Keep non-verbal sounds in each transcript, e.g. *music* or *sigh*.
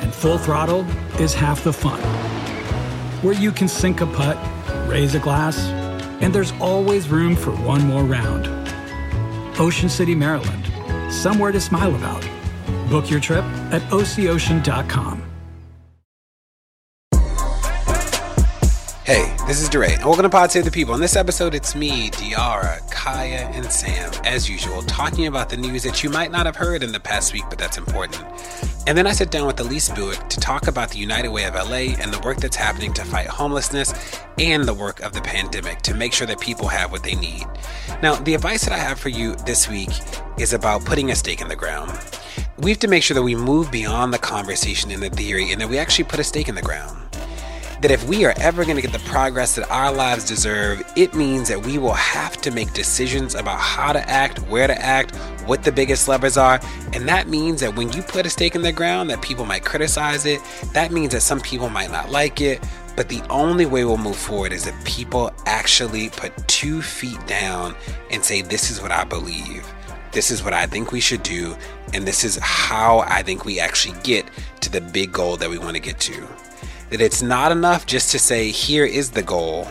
and full throttle is half the fun, where you can sink a putt, raise a glass, and there's always room for one more round. Ocean City, Maryland, somewhere to smile about. Book your trip at OCOcean.com. Hey, this is DeRay, and welcome to Pod Save the People. In this episode, it's me, De'Ara, Kaya, and Sam, as usual, talking about the news that you might not have heard in the past week, but that's important. And then I sit down with Elise Buik to talk about the United Way of LA and the work that's happening to fight homelessness and the work of the pandemic to make sure that people have what they need. Now, the advice that I have for you this week is about putting a stake in the ground. We have to make sure that we move beyond the conversation and the theory and that we actually put a stake in the ground that if we are ever going to get the progress that our lives deserve, it means that we will have to make decisions about how to act, where to act, what the biggest levers are. And that means that when you put a stake in the ground, that people might criticize it. That means that some people might not like it. But the only way we'll move forward is if people actually put two feet down and say, This is what I believe. This is what I think we should do. And this is how I think we actually get to the big goal that we want to get to that it's not enough just to say, here is the goal.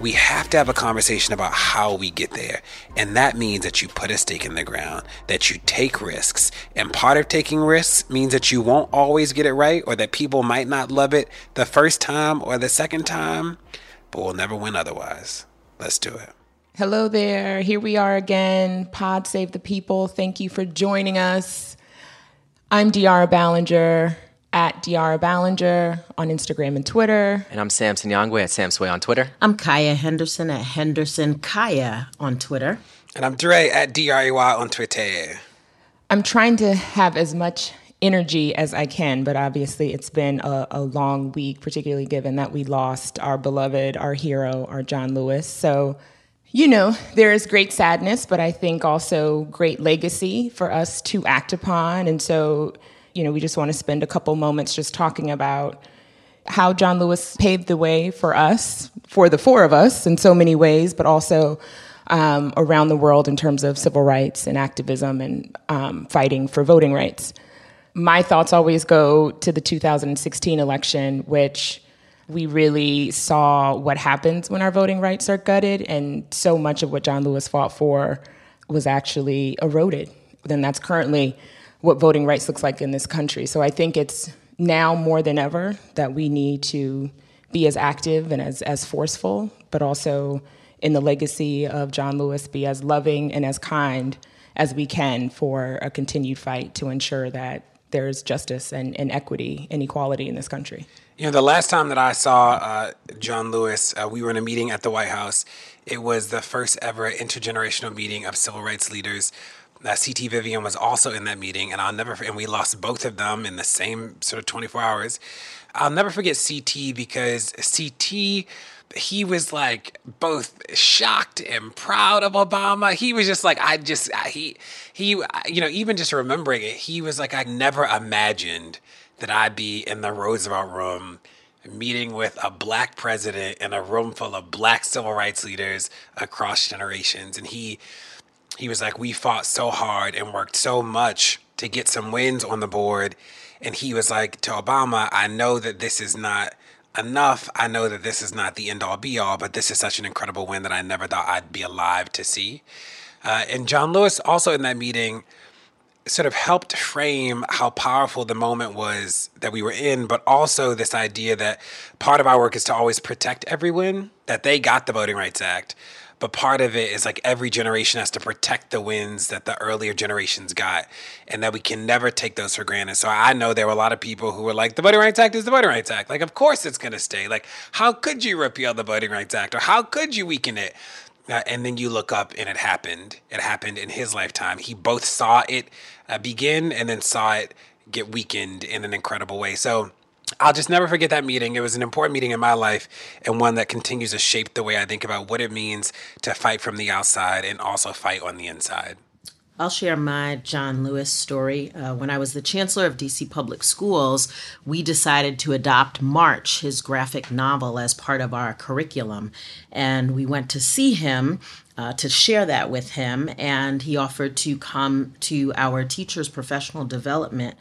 We have to have a conversation about how we get there. And that means that you put a stake in the ground, that you take risks. And part of taking risks means that you won't always get it right or that people might not love it the first time or the second time, but we'll never win otherwise. Let's do it. Hello there. Here we are again. Pod Save the People. Thank you for joining us. I'm De'Ara Balenger at De'Ara Balenger on Instagram and Twitter. And I'm Sam Sinyangwe at Samswey on Twitter. I'm Kaya Henderson at Henderson Kaya on Twitter. And I'm Dre at D-R-E-Y on Twitter. I'm trying to have as much energy as I can, but obviously it's been a, a, long week, particularly given that we lost our beloved, our hero, our John Lewis. So, you know, there is great sadness, but I think also great legacy for us to act upon. And so, you know, we just want to spend a couple moments just talking about how John Lewis paved the way for us, for the four of us in so many ways, but also um, around the world in terms of civil rights and activism and um, fighting for voting rights. My thoughts always go to the 2016 election, which we really saw what happens when our voting rights are gutted, and so much of what John Lewis fought for was actually eroded. Then that's currently what voting rights looks like in this country. So I think it's now more than ever that we need to be as active and as, as forceful, but also in the legacy of John Lewis, be as loving and as kind as we can for a continued fight to ensure that there's justice and, and equity and equality in this country. You know, the last time that I saw uh, John Lewis, uh, we were in a meeting at the White House. It was the first ever intergenerational meeting of civil rights leaders that CT Vivian was also in that meeting, and I'll never and we lost both of them in the same sort of 24 hours. I'll never forget CT because CT he was like both shocked and proud of Obama. He was just like I just he he you know even just remembering it, he was like I never imagined that I'd be in the Roosevelt room meeting with a black president in a room full of black civil rights leaders across generations and he he was like, We fought so hard and worked so much to get some wins on the board. And he was like to Obama, I know that this is not enough. I know that this is not the end all be all, but this is such an incredible win that I never thought I'd be alive to see. Uh, and John Lewis, also in that meeting, sort of helped frame how powerful the moment was that we were in, but also this idea that part of our work is to always protect every win, that they got the Voting Rights Act, but part of it is like every generation has to protect the wins that the earlier generations got and that we can never take those for granted. So i know there were a lot of people who were like the voting rights act is the voting rights act. Like of course it's going to stay. Like how could you repeal the voting rights act? Or how could you weaken it? Uh, and then you look up and it happened. It happened in his lifetime. He both saw it uh, begin and then saw it get weakened in an incredible way. So I'll just never forget that meeting. It was an important meeting in my life and one that continues to shape the way I think about what it means to fight from the outside and also fight on the inside. I'll share my John Lewis story. Uh, when I was the chancellor of DC Public Schools, we decided to adopt March, his graphic novel, as part of our curriculum. And we went to see him uh, to share that with him, and he offered to come to our teachers' professional development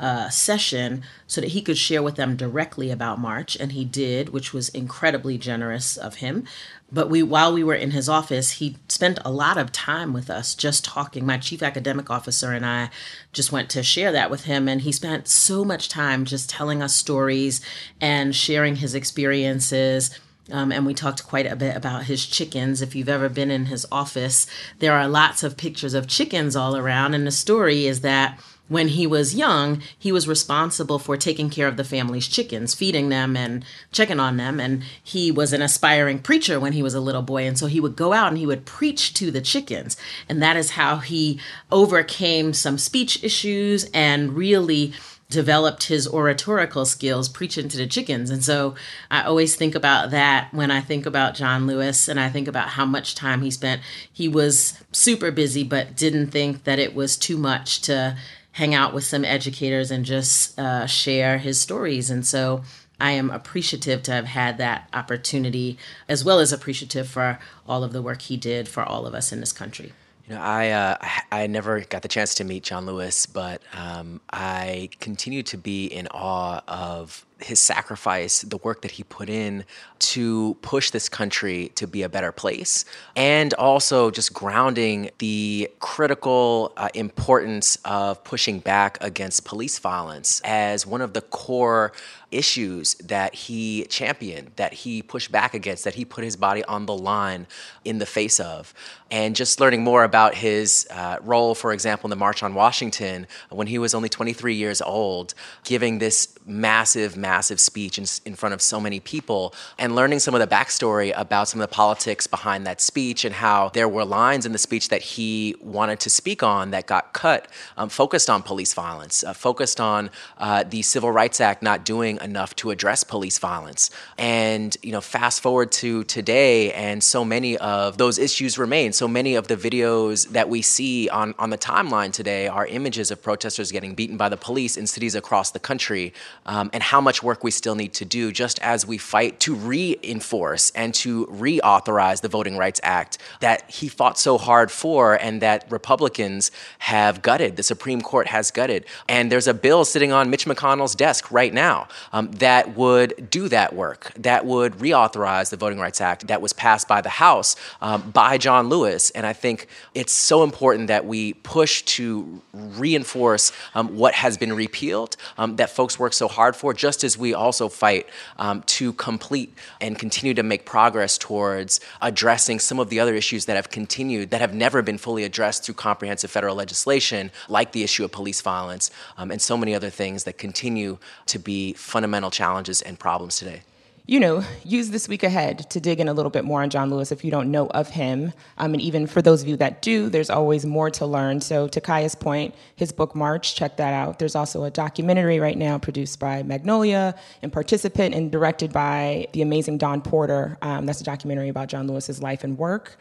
uh, session so that he could share with them directly about March, and he did, which was incredibly generous of him. But we, while we were in his office, he spent a lot of time with us, just talking. My chief academic officer and I just went to share that with him, and he spent so much time just telling us stories and sharing his experiences. Um, and we talked quite a bit about his chickens. If you've ever been in his office, there are lots of pictures of chickens all around. And the story is that when he was young, he was responsible for taking care of the family's chickens, feeding them and checking on them. And he was an aspiring preacher when he was a little boy. And so he would go out and he would preach to the chickens. And that is how he overcame some speech issues and really developed his oratorical skills preaching to the chickens. And so I always think about that when I think about John Lewis and I think about how much time he spent. He was super busy, but didn't think that it was too much to hang out with some educators and just uh, share his stories. And so I am appreciative to have had that opportunity, as well as appreciative for all of the work he did for all of us in this country. You know, I uh, I never got the chance to meet John Lewis, but um, I continue to be in awe of his sacrifice, the work that he put in to push this country to be a better place, and also just grounding the critical uh, importance of pushing back against police violence as one of the core issues that he championed, that he pushed back against, that he put his body on the line in the face of. And just learning more about his uh, role, for example, in the March on Washington when he was only 23 years old, giving this massive, massive speech in, in front of so many people, and learning some of the backstory about some of the politics behind that speech and how there were lines in the speech that he wanted to speak on that got cut, um, focused on police violence, uh, focused on uh, the Civil Rights Act not doing enough to address police violence. And, you know, fast forward to today, and so many of those issues remain. So many of the videos that we see on, on the timeline today are images of protesters getting beaten by the police in cities across the country, um, and how much work we still need to do, just as we fight to reinforce and to reauthorize the Voting Rights Act that he fought so hard for and that Republicans have gutted, the Supreme Court has gutted. And there's a bill sitting on Mitch McConnell's desk right now um, that would do that work, that would reauthorize the Voting Rights Act that was passed by the House um, by John Lewis. And I think it's so important that we push to reinforce um, what has been repealed, um, that folks work so hard for, just as we also fight um, to complete and continue to make progress towards addressing some of the other issues that have continued, that have never been fully addressed through comprehensive federal legislation, like the issue of police violence, um, and so many other things that continue to be fundamental challenges and problems today you know, use this week ahead to dig in a little bit more on John Lewis if you don't know of him. Um, and even for those of you that do, there's always more to learn. So, to Kaya's point, his book March, check that out. There's also a documentary right now produced by Magnolia and Participant and directed by the amazing Dawn Porter. Um, that's a documentary about John Lewis's life and work.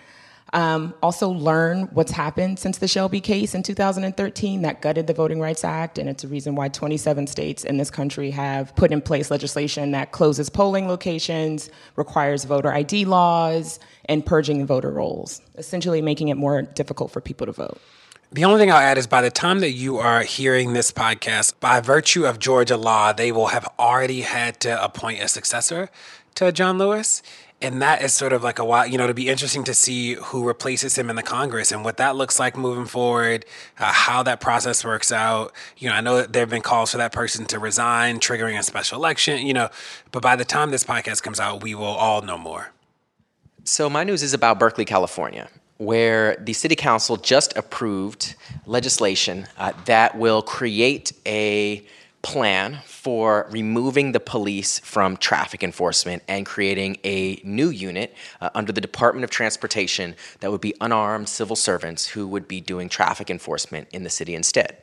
Um, also, learn what's happened since the Shelby case in 2013 that gutted the Voting Rights Act, and it's a reason why 27 states in this country have put in place legislation that closes polling locations, requires voter ID laws, and purging voter rolls, essentially making it more difficult for people to vote. The only thing I'll add is by the time that you are hearing this podcast, by virtue of Georgia law, they will have already had to appoint a successor to John Lewis and that is sort of like a while, you know, to be interesting to see who replaces him in the Congress and what that looks like moving forward, uh, how that process works out. You know, I know that there have been calls for that person to resign, triggering a special election, you know, but by the time this podcast comes out, we will all know more. So, my news is about Berkeley, California, where the city council just approved legislation uh, that will create a plan for removing the police from traffic enforcement and creating a new unit uh, under the Department of Transportation that would be unarmed civil servants who would be doing traffic enforcement in the city instead.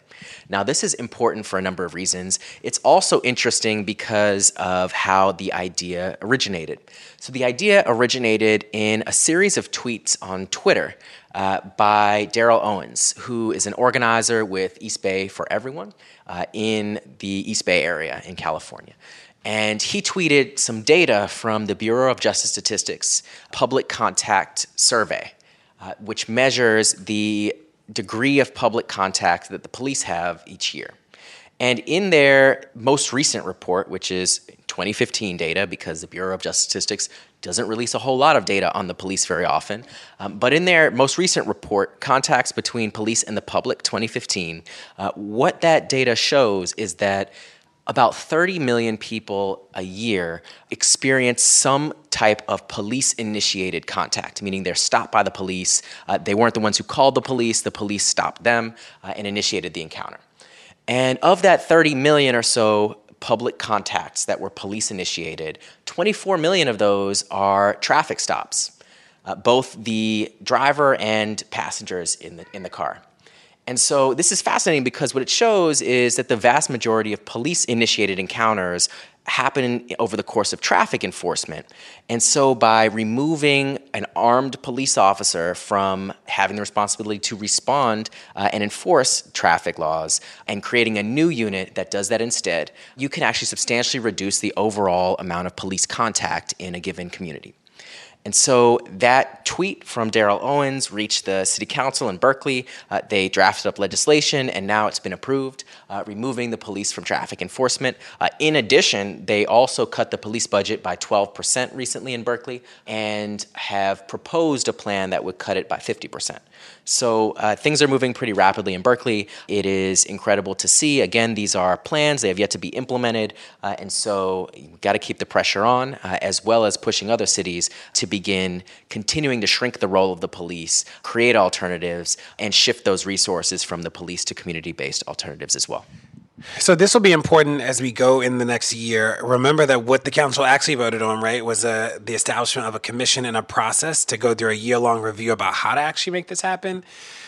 Now, this is important for a number of reasons. It's also interesting because of how the idea originated. So, the idea originated in a series of tweets on Twitter uh, by Darrell Owens, who is an organizer with East Bay for Everyone uh, in the East Bay area in California. And he tweeted some data from the Bureau of Justice Statistics public contact survey, uh, which measures the degree of public contact that the police have each year. And in their most recent report, which is 2015 data, because the Bureau of Justice Statistics doesn't release a whole lot of data on the police very often, um, but in their most recent report, Contacts Between Police and the Public 2015, uh, what that data shows is that about 30 million people a year experience some type of police initiated contact, meaning they're stopped by the police. Uh, they weren't the ones who called the police, the police stopped them uh, and initiated the encounter. And of that 30 million or so public contacts that were police initiated, 24 million of those are traffic stops, uh, both the driver and passengers in the, in the car. And so this is fascinating because what it shows is that the vast majority of police initiated encounters happen over the course of traffic enforcement. And so by removing an armed police officer from having the responsibility to respond uh, and enforce traffic laws and creating a new unit that does that instead, you can actually substantially reduce the overall amount of police contact in a given community. And so that tweet from Darrell Owens reached the city council in Berkeley. Uh, they drafted up legislation, and now it's been approved, uh, removing the police from traffic enforcement. Uh, in addition, they also cut the police budget by 12% recently in Berkeley and have proposed a plan that would cut it by 50%. So uh, things are moving pretty rapidly in Berkeley. It is incredible to see. Again, these are plans, they have yet to be implemented. Uh, and so you've got to keep the pressure on, uh, as well as pushing other cities to begin continuing to shrink the role of the police, create alternatives, and shift those resources from the police to community based alternatives as well. So this will be important as we go in the next year. Remember that what the council actually voted on, right, was uh, the establishment of a commission and a process to go through a year-long review about how to actually make this happen.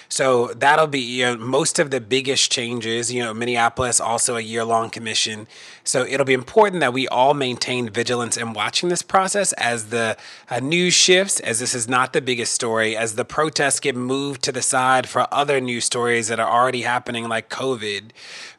So that'll be you know, most of the biggest changes. You know, Minneapolis also a year long commission. So it'll be important that we all maintain vigilance in watching this process as the uh, news shifts, as this is not the biggest story, as the protests get moved to the side for other news stories that are already happening, like COVID,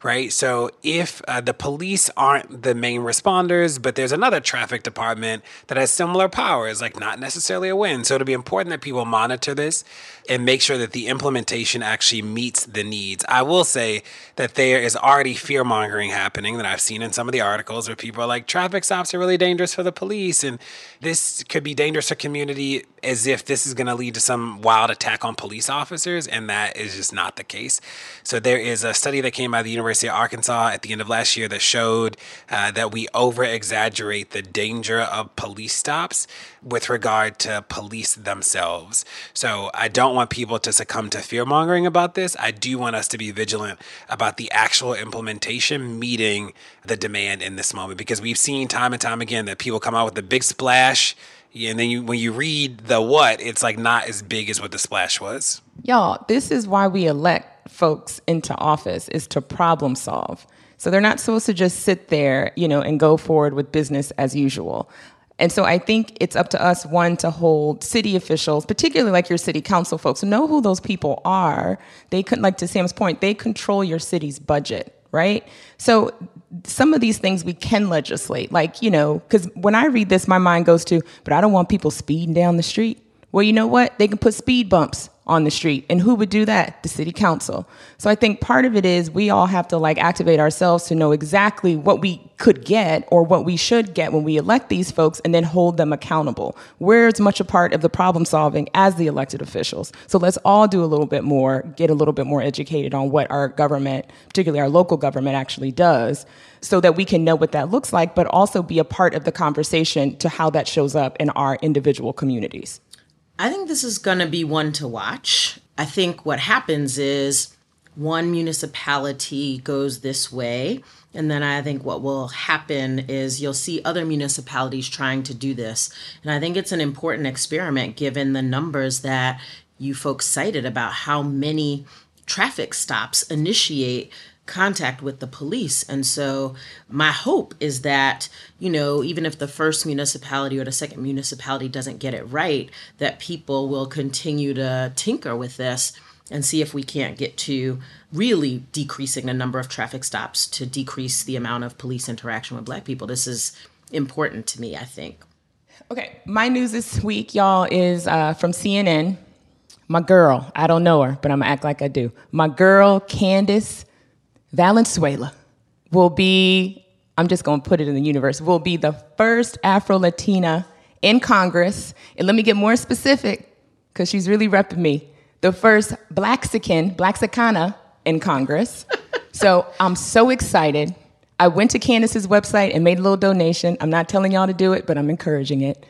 right? So if uh, the police aren't the main responders, but there's another traffic department that has similar powers, like not necessarily a win. So it'll be important that people monitor this and make sure that the implementation actually meets the needs. I will say that there is already fear mongering happening that I've seen in some of the articles where people are like, traffic stops are really dangerous for the police, and this could be dangerous for community as if this is going to lead to some wild attack on police officers, and that is just not the case. So there is a study that came out of the University of Arkansas at the end of last year that showed uh, that we over exaggerate the danger of police stops with regard to police themselves. So I don't want people to succumb to fear mongering about this. I do want us to be vigilant about the actual implementation meeting the demand in this moment because we've seen time and time again that people come out with the big splash. and then you, when you read the what, it's like not as big as what the splash was. Y'all, this is why we elect folks into office is to problem solve. So they're not supposed to just sit there, you know, and go forward with business as usual. And so I think it's up to us, one, to hold city officials, particularly like your city council folks, know who those people are. They could, like to Sam's point, they control your city's budget, right? So some of these things we can legislate, like, you know, because when I read this, my mind goes to, but I don't want people speeding down the street. Well, you know what? They can put speed bumps on the street. And who would do that? The city council. So I think part of it is we all have to like activate ourselves to know exactly what we could get or what we should get when we elect these folks and then hold them accountable. We're as much a part of the problem solving as the elected officials. So let's all do a little bit more, get a little bit more educated on what our government, particularly our local government, actually does so that we can know what that looks like, but also be a part of the conversation to how that shows up in our individual communities. I think this is going to be one to watch. I think what happens is one municipality goes this way. And then I think what will happen is you'll see other municipalities trying to do this. And I think it's an important experiment given the numbers that you folks cited about how many traffic stops initiate contact with the police. And so my hope is that, you know, even if the first municipality or the second municipality doesn't get it right, that people will continue to tinker with this and see if we can't get to really decreasing the number of traffic stops to decrease the amount of police interaction with black people. This is important to me, I think. Okay, my news this week, y'all, is uh, from CNN. My girl, I don't know her, but I'm gonna act like I do. My girl, Candace Valenzuela, will be, I'm just gonna put it in the universe, will be the first Afro Latina in Congress. And let me get more specific, because she's really repping me. The first Blaxican, Blaxicana in Congress. *laughs* so I'm so excited. I went to Candace's website and made a little donation. I'm not telling y'all to do it, but I'm encouraging it.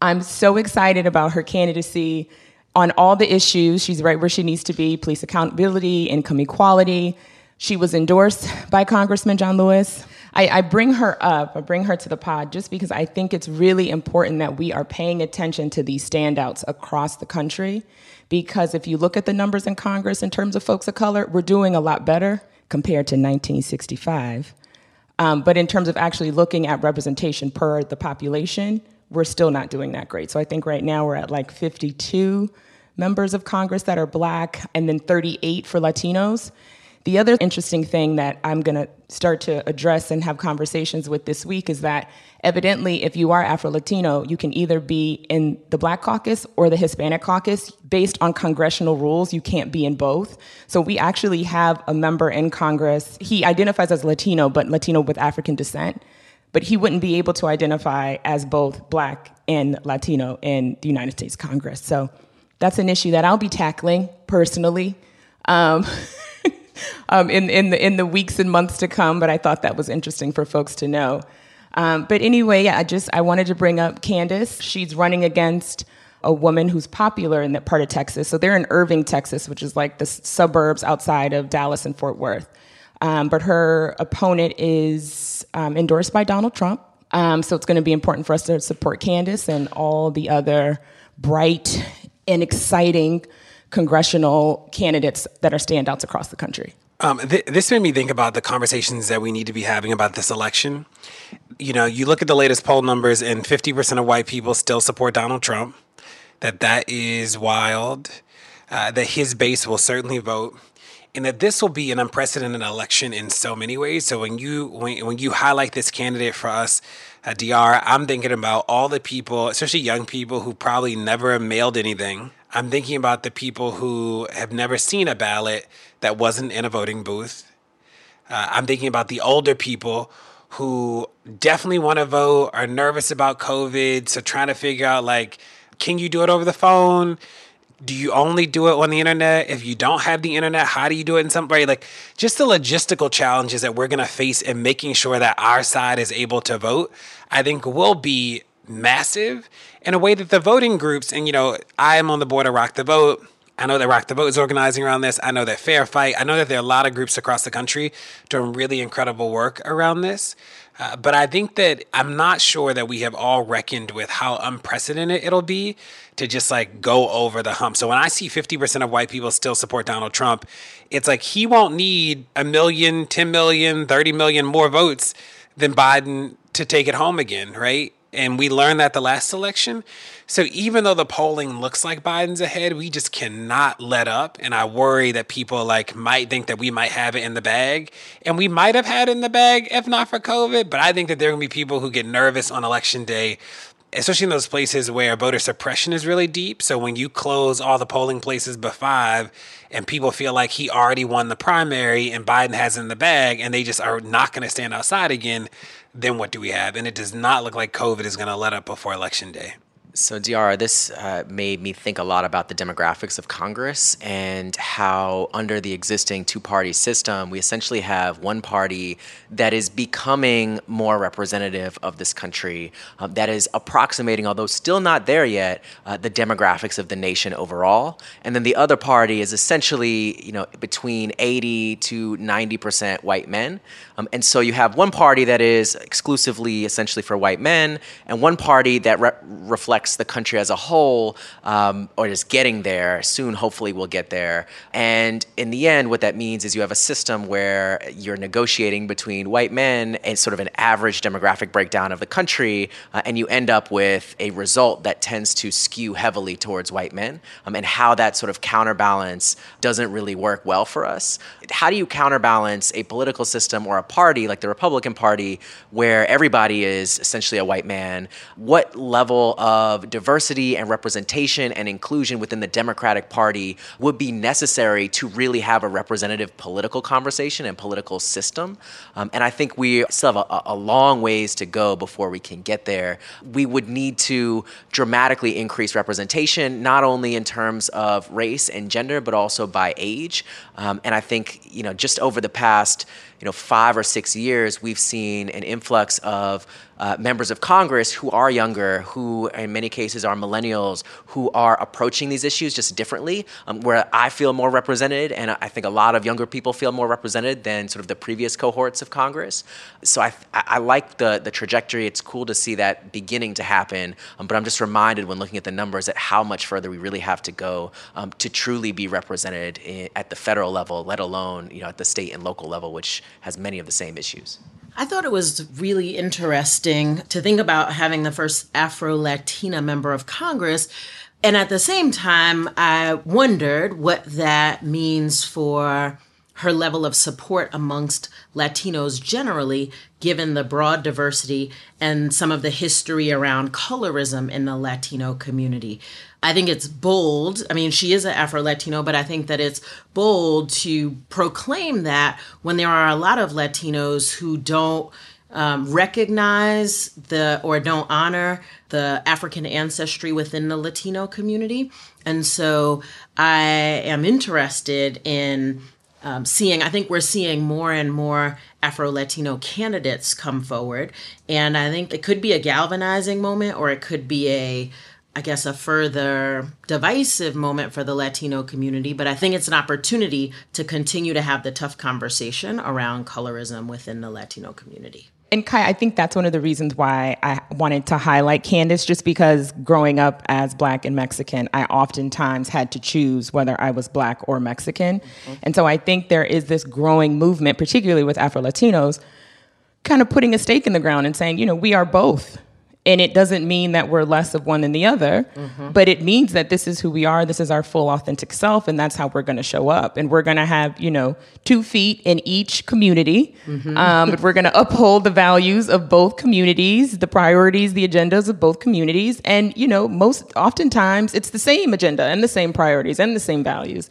I'm so excited about her candidacy on all the issues. She's right where she needs to be police accountability, income equality. She was endorsed by Congressman John Lewis. I, I, bring her up, I bring her to the pod just because I think it's really important that we are paying attention to these standouts across the country because if you look at the numbers in Congress in terms of folks of color, we're doing a lot better compared to 1965. Um, but in terms of actually looking at representation per the population, we're still not doing that great. So I think right now we're at like 52 members of Congress that are black and then 38 for Latinos. The other interesting thing that I'm going to start to address and have conversations with this week is that evidently, if you are Afro Latino, you can either be in the Black Caucus or the Hispanic Caucus. Based on congressional rules, you can't be in both. So we actually have a member in Congress. He identifies as Latino, but Latino with African descent. But he wouldn't be able to identify as both Black and Latino in the United States Congress. So that's an issue that I'll be tackling personally. Um, *laughs* *laughs* um, in, in, the, in the weeks and months to come, but I thought that was interesting for folks to know. Um, but anyway, I just I wanted to bring up Candace. She's running against a woman who's popular in that part of Texas. So they're in Irving, Texas, which is like the suburbs outside of Dallas and Fort Worth. Um, but her opponent is um, endorsed by Donald Trump. Um, so it's going to be important for us to support Candace and all the other bright and exciting congressional candidates that are standouts across the country. Um, th- this made me think about the conversations that we need to be having about this election. You know, you look at the latest poll numbers, and 50% of white people still support Donald Trump. That that is wild. Uh, that his base will certainly vote, and that this will be an unprecedented election in so many ways. So when you when, when you highlight this candidate for us, uh, DR, I'm thinking about all the people, especially young people who probably never mailed anything I'm thinking about the people who have never seen a ballot that wasn't in a voting booth. Uh, I'm thinking about the older people who definitely want to vote, are nervous about COVID, so trying to figure out like, can you do it over the phone? Do you only do it on the internet? If you don't have the internet, how do you do it in some way? Like, just the logistical challenges that we're going to face in making sure that our side is able to vote, I think will be massive in a way that the voting groups, and you know, I am on the board of Rock the Vote. I know that Rock the Vote is organizing around this. I know that Fair Fight. I know that there are a lot of groups across the country doing really incredible work around this. Uh, but I think that I'm not sure that we have all reckoned with how unprecedented it'll be to just like go over the hump. So when I see 50% of white people still support Donald Trump, it's like he won't need a million, 10 million, 30 million more votes than Biden to take it home again, right? And we learned that the last election. So even though the polling looks like Biden's ahead, we just cannot let up. And I worry that people like might think that we might have it in the bag. And we might have had it in the bag if not for COVID. But I think that there are gonna be people who get nervous on election day especially in those places where voter suppression is really deep. So when you close all the polling places but five, and people feel like he already won the primary and Biden has in the bag, and they just are not going to stand outside again, then what do we have? And it does not look like COVID is going to let up before election day. So, De'Ara, this uh, made me think a lot about the demographics of Congress and how, under the existing two party system, we essentially have one party that is becoming more representative of this country, um, that is approximating, although still not there yet, uh, the demographics of the nation overall. And then the other party is essentially, you know, between 80 to 90% white men. Um, and so you have one party that is exclusively essentially for white men, and one party that re- reflects the country as a whole, um, or is getting there. Soon, hopefully, we'll get there. And in the end, what that means is you have a system where you're negotiating between white men and sort of an average demographic breakdown of the country, uh, and you end up with a result that tends to skew heavily towards white men, um, and how that sort of counterbalance doesn't really work well for us. How do you counterbalance a political system or a party like the Republican Party where everybody is essentially a white man? What level of diversity and representation and inclusion within the Democratic Party would be necessary to really have a representative political conversation and political system. Um, and I think we still have a, a long ways to go before we can get there. We would need to dramatically increase representation, not only in terms of race and gender, but also by age. Um, and I think, you know, just over the past, you know, five or six years, we've seen an influx of uh, members of Congress who are younger, who in many cases are millennials, who are approaching these issues just differently, um, where I feel more represented, and I think a lot of younger people feel more represented than sort of the previous cohorts of Congress. So I, I like the, the trajectory. It's cool to see that beginning to happen, um, but I'm just reminded when looking at the numbers at how much further we really have to go um, to truly be represented in, at the federal level, let alone you know at the state and local level, which has many of the same issues. I thought it was really interesting to think about having the first Afro Latina member of Congress. And at the same time, I wondered what that means for her level of support amongst Latinos generally, given the broad diversity and some of the history around colorism in the Latino community. I think it's bold. I mean, she is an Afro Latino, but I think that it's bold to proclaim that when there are a lot of Latinos who don't um, recognize the or don't honor the African ancestry within the Latino community. And so I am interested in um, seeing, I think we're seeing more and more Afro Latino candidates come forward. And I think it could be a galvanizing moment or it could be a, I guess, a further divisive moment for the Latino community. But I think it's an opportunity to continue to have the tough conversation around colorism within the Latino community and Kai, I think that's one of the reasons why I wanted to highlight Candace, just because growing up as Black and Mexican, I oftentimes had to choose whether I was Black or Mexican. Mm-hmm. And so I think there is this growing movement, particularly with Afro Latinos, kind of putting a stake in the ground and saying, you know, we are both and it doesn't mean that we're less of one than the other mm-hmm. but it means that this is who we are this is our full authentic self and that's how we're going to show up and we're going to have you know two feet in each community mm-hmm. um, but we're going *laughs* to uphold the values of both communities the priorities the agendas of both communities and you know most oftentimes it's the same agenda and the same priorities and the same values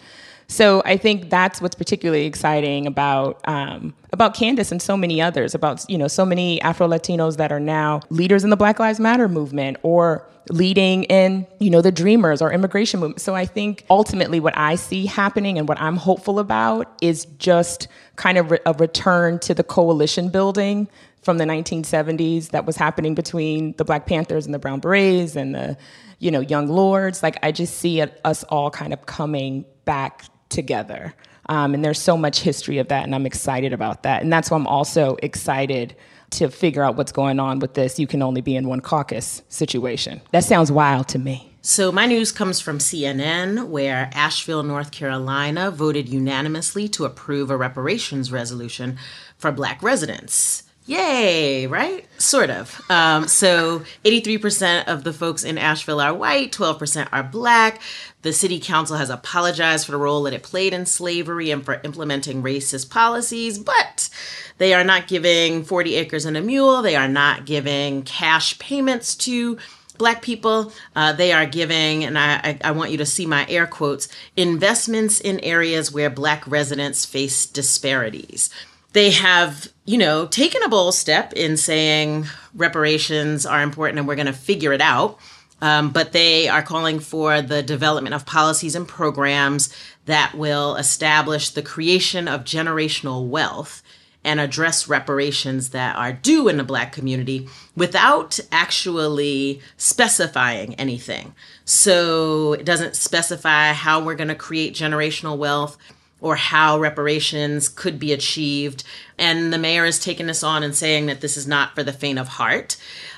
so I think that's what's particularly exciting about um, about Candace and so many others, about you know so many Afro Latinos that are now leaders in the Black Lives Matter movement or leading in you know the Dreamers or immigration movement. So I think ultimately what I see happening and what I'm hopeful about is just kind of re- a return to the coalition building from the 1970s that was happening between the Black Panthers and the Brown Berets and the you know young lords like i just see us all kind of coming back together. Um, and there's so much history of that, and I'm excited about that. And that's why I'm also excited to figure out what's going on with this you can only be in one caucus situation. That sounds wild to me. So, my news comes from CNN, where Asheville, North Carolina voted unanimously to approve a reparations resolution for Black residents. Yay, right? Sort of. Um, so, 83% of the folks in Asheville are white, 12% are black. The city council has apologized for the role that it played in slavery and for implementing racist policies, but they are not giving 40 acres and a mule. They are not giving cash payments to black people. Uh, they are giving, and I, I, I want you to see my air quotes, investments in areas where black residents face disparities. They have, you know, taken a bold step in saying reparations are important and we're going to figure it out Um, but they are calling for the development of policies and programs that will establish the creation of generational wealth and address reparations that are due in the black community without actually specifying anything. So it doesn't specify how we're going to create generational wealth or how reparations could be achieved. And the mayor is taking this on and saying that this is not for the faint of heart.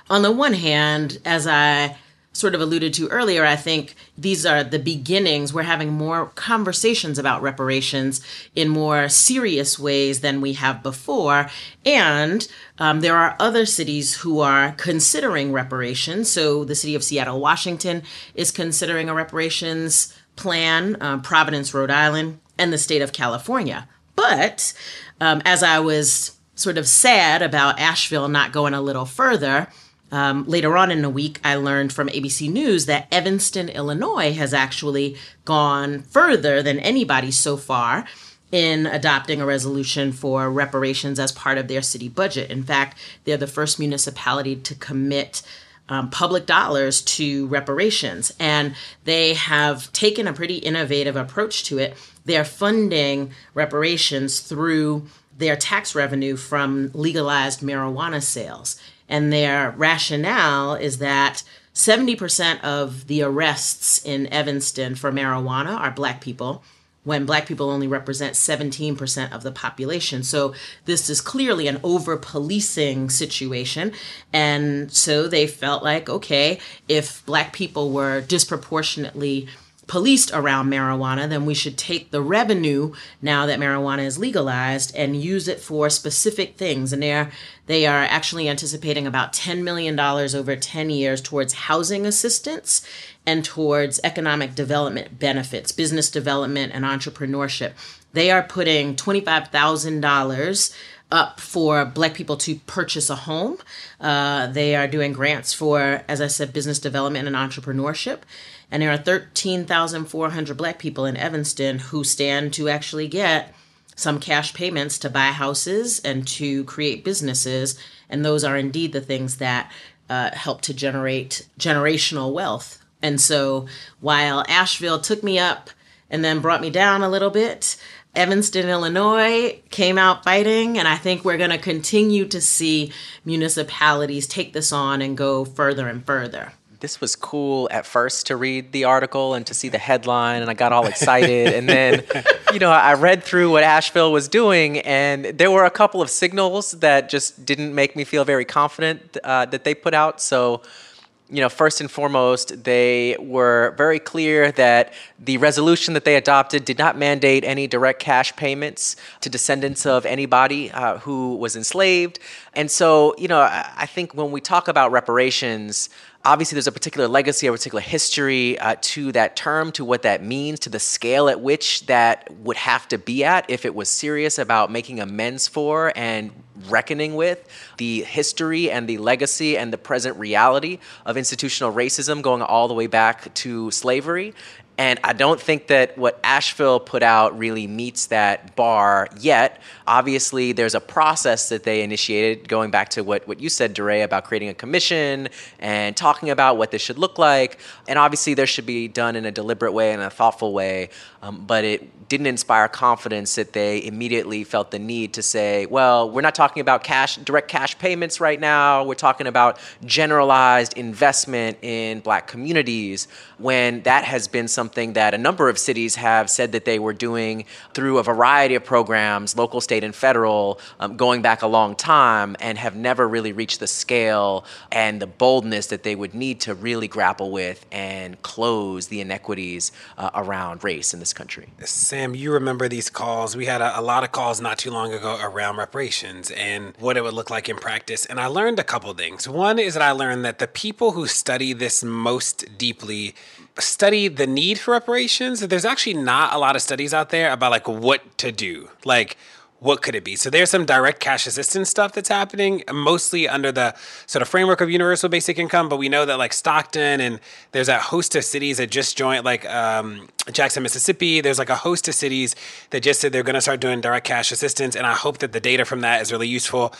On the one hand, as I sort of alluded to earlier, I think these are the beginnings. We're having more conversations about reparations in more serious ways than we have before. And um, there are other cities who are considering reparations. So the city of Seattle, Washington is considering a reparations plan, um, Providence, Rhode Island, and the state of California. But um, as I was sort of sad about Asheville not going a little further, um, later on in the week, I learned from ABC News that Evanston, Illinois has actually gone further than anybody so far in adopting a resolution for reparations as part of their city budget. In fact, they're the first municipality to commit um, public dollars to reparations. And they have taken a pretty innovative approach to it. They're funding reparations through their tax revenue from legalized marijuana sales. And their rationale is that 70% of the arrests in Evanston for marijuana are black people, when black people only represent 17% of the population. So this is clearly an over policing situation. And so they felt like, okay, if black people were disproportionately policed around marijuana, then we should take the revenue now that marijuana is legalized and use it for specific things. And they're they are actually anticipating about $10 million over 10 years towards housing assistance and towards economic development benefits, business development, and entrepreneurship. They are putting $25,000 up for Black people to purchase a home. Uh, they are doing grants for, as I said, business development and entrepreneurship. And there are 13,400 Black people in Evanston who stand to actually get some cash payments to buy houses and to create businesses. And those are indeed the things that uh, help to generate generational wealth. And so while Asheville took me up and then brought me down a little bit, Evanston, Illinois came out fighting, and I think we're going to continue to see municipalities take this on and go further and further this was cool at first to read the article and to see the headline, and I got all excited. and then, *laughs* you know, I read through what Asheville was doing, and there were a couple of signals that just didn't make me feel very confident uh, that they put out. So, you know, first and foremost, they were very clear that the resolution that they adopted did not mandate any direct cash payments to descendants of anybody uh, who was enslaved. And so, you know, I think when we talk about reparations, obviously there's a particular legacy, a particular history uh, to that term, to what that means, to the scale at which that would have to be at if it was serious about making amends for and reckoning with the history and the legacy and the present reality of institutional racism going all the way back to slavery. And I don't think that what Asheville put out really meets that bar yet. Obviously, there's a process that they initiated, going back to what, what you said, DeRay, about creating a commission and talking about what this should look like. And obviously, there should be done in a deliberate way and a thoughtful way. Um, but it didn't inspire confidence that they immediately felt the need to say, well, we're not talking about cash, direct cash payments right now. We're talking about generalized investment in black communities when that has been something that a number of cities have said that they were doing through a variety of programs, local, state, and federal, um, going back a long time, and have never really reached the scale and the boldness that they would need to really grapple with and close the inequities uh, around race in this country. Sam, you remember these calls. We had a, a lot of calls not too long ago around reparations and what it would look like in practice. And I learned a couple things. One is that I learned that the people who study this most deeply study the need for reparations. There's actually not a lot of studies out there about like what to do. Like, what could it be? So there's some direct cash assistance stuff that's happening, mostly under the sort of framework of universal basic income. But we know that like Stockton and there's a host of cities that just joined, like um, Jackson, Mississippi. There's like a host of cities that just said they're going to start doing direct cash assistance, and I hope that the data from that is really useful.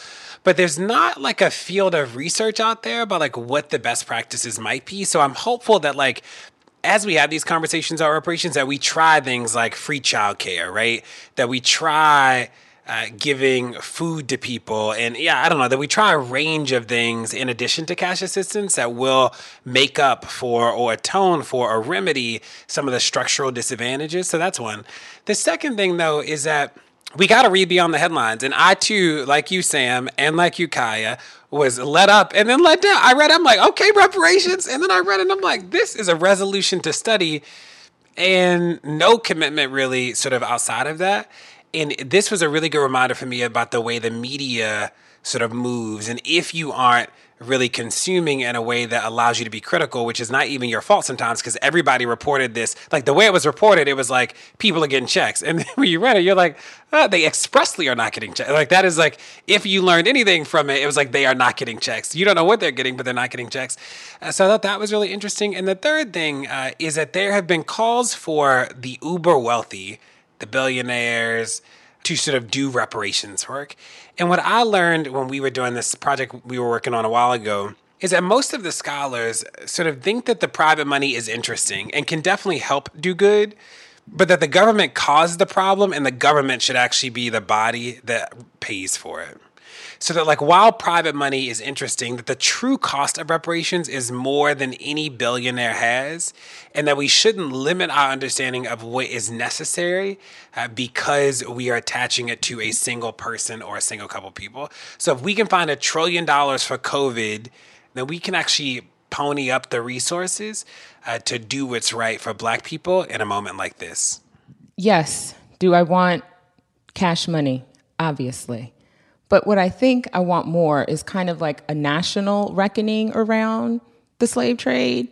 But there's not like a field of research out there about like what the best practices might be. So I'm hopeful that like as we have these conversations about operations that we try things like free childcare, right? That we try uh, giving food to people. And yeah, I don't know, that we try a range of things in addition to cash assistance that will make up for or atone for or remedy some of the structural disadvantages. So that's one. The second thing, though, is that we got to read beyond the headlines. And I, too, like you, Sam, and like you, Kaya, was let up and then let down. I read, I'm like, okay, reparations. And then I read and I'm like, this is a resolution to study and no commitment really sort of outside of that and this was a really good reminder for me about the way the media sort of moves. And if you aren't really consuming in a way that allows you to be critical, which is not even your fault sometimes because everybody reported this. Like the way it was reported, it was like people are getting checks. And *laughs* when you read it, you're like, oh, they expressly are not getting checks. Like that is like, if you learned anything from it, it was like they are not getting checks. You don't know what they're getting, but they're not getting checks. Uh, so I thought that was really interesting. And the third thing uh, is that there have been calls for the uber wealthy the billionaires to sort of do reparations work. And what I learned when we were doing this project we were working on a while ago is that most of the scholars sort of think that the private money is interesting and can definitely help do good, but that the government caused the problem and the government should actually be the body that pays for it so that like while private money is interesting that the true cost of reparations is more than any billionaire has and that we shouldn't limit our understanding of what is necessary uh, because we are attaching it to a single person or a single couple people. So if we can find a trillion dollars for covid then we can actually pony up the resources uh, to do what's right for black people in a moment like this. Yes. Do i want cash money? Obviously but what I think I want more is kind of like a national reckoning around the slave trade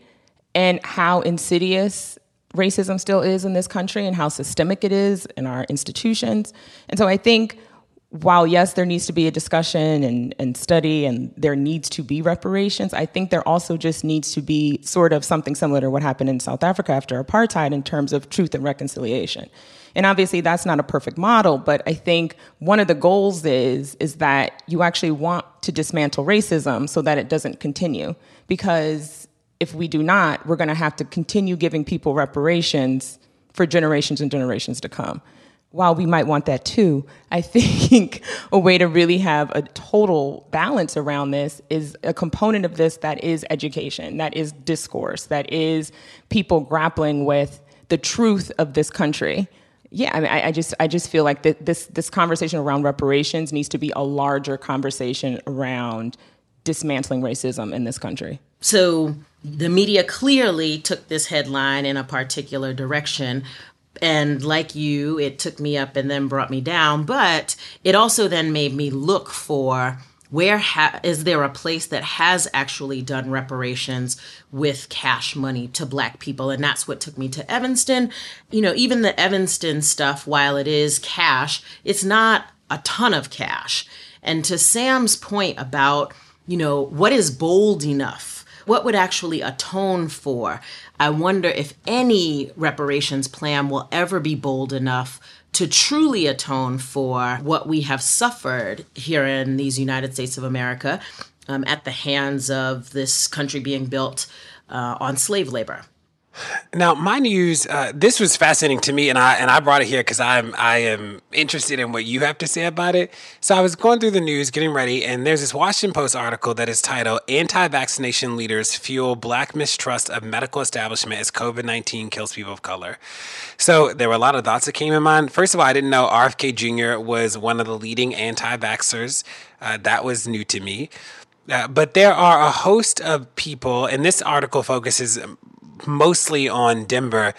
and how insidious racism still is in this country and how systemic it is in our institutions. And so I think while yes, there needs to be a discussion and, and study and there needs to be reparations, I think there also just needs to be sort of something similar to what happened in South Africa after apartheid in terms of truth and reconciliation. And obviously that's not a perfect model, but I think one of the goals is is that you actually want to dismantle racism so that it doesn't continue. Because if we do not, we're going to have to continue giving people reparations for generations and generations to come. While we might want that too, I *laughs* think a way to really have a total balance around this is a component of this that is education, that is discourse, that is people grappling with the truth of this country yeah, I mean, I, I, just I just feel like this this conversation around reparations needs to be a larger conversation around dismantling racism in this country. So the media clearly took this headline in a particular direction. And like you, it took me up and then brought me down. But it also then made me look for where ha- is there a place that has actually done reparations with cash money to black people? And that's what took me to evanston. You know even the evanston stuff while it is cash it's not a ton of cash. And to sam's point about you know what is bold enough? What would actually atone for? I wonder if any reparations plan will ever be bold enough to truly atone for what we have suffered here in these United States of America um, at the hands of this country being built uh, on slave labor. Now, my news. Uh, this was fascinating to me, and I and I brought it here because I'm I am interested in what you have to say about it. So I was going through the news, getting ready, and there's this Washington Post article that is titled "Anti-Vaccination Leaders Fuel Black Mistrust of Medical Establishment as COVID-19 Kills People of Color." So there were a lot of thoughts that came in mind. First of all, I didn't know RFK Jr. was one of the leading anti-vaxxers. Uh, that was new to me. Uh, but there are a host of people, and this article focuses mostly on Denver,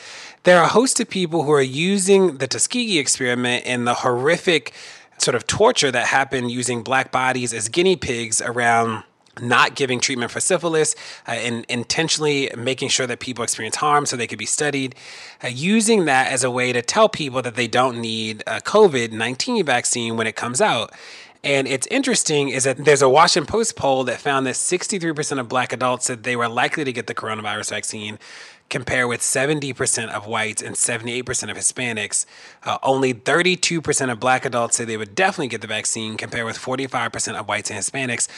there are a host of people who are using the Tuskegee experiment and the horrific sort of torture that happened using black bodies as guinea pigs around not giving treatment for syphilis uh, and intentionally making sure that people experience harm so they could be studied, uh, using that as a way to tell people that they don't need a COVID 19 vaccine when it comes out. And it's interesting is that there's a Washington Post poll that found that 63% of black adults said they were likely to get the coronavirus vaccine, compare with 70% of whites and 78% of Hispanics. Uh, only 32% of black adults say they would definitely get the vaccine, compared with 45% of whites and Hispanics.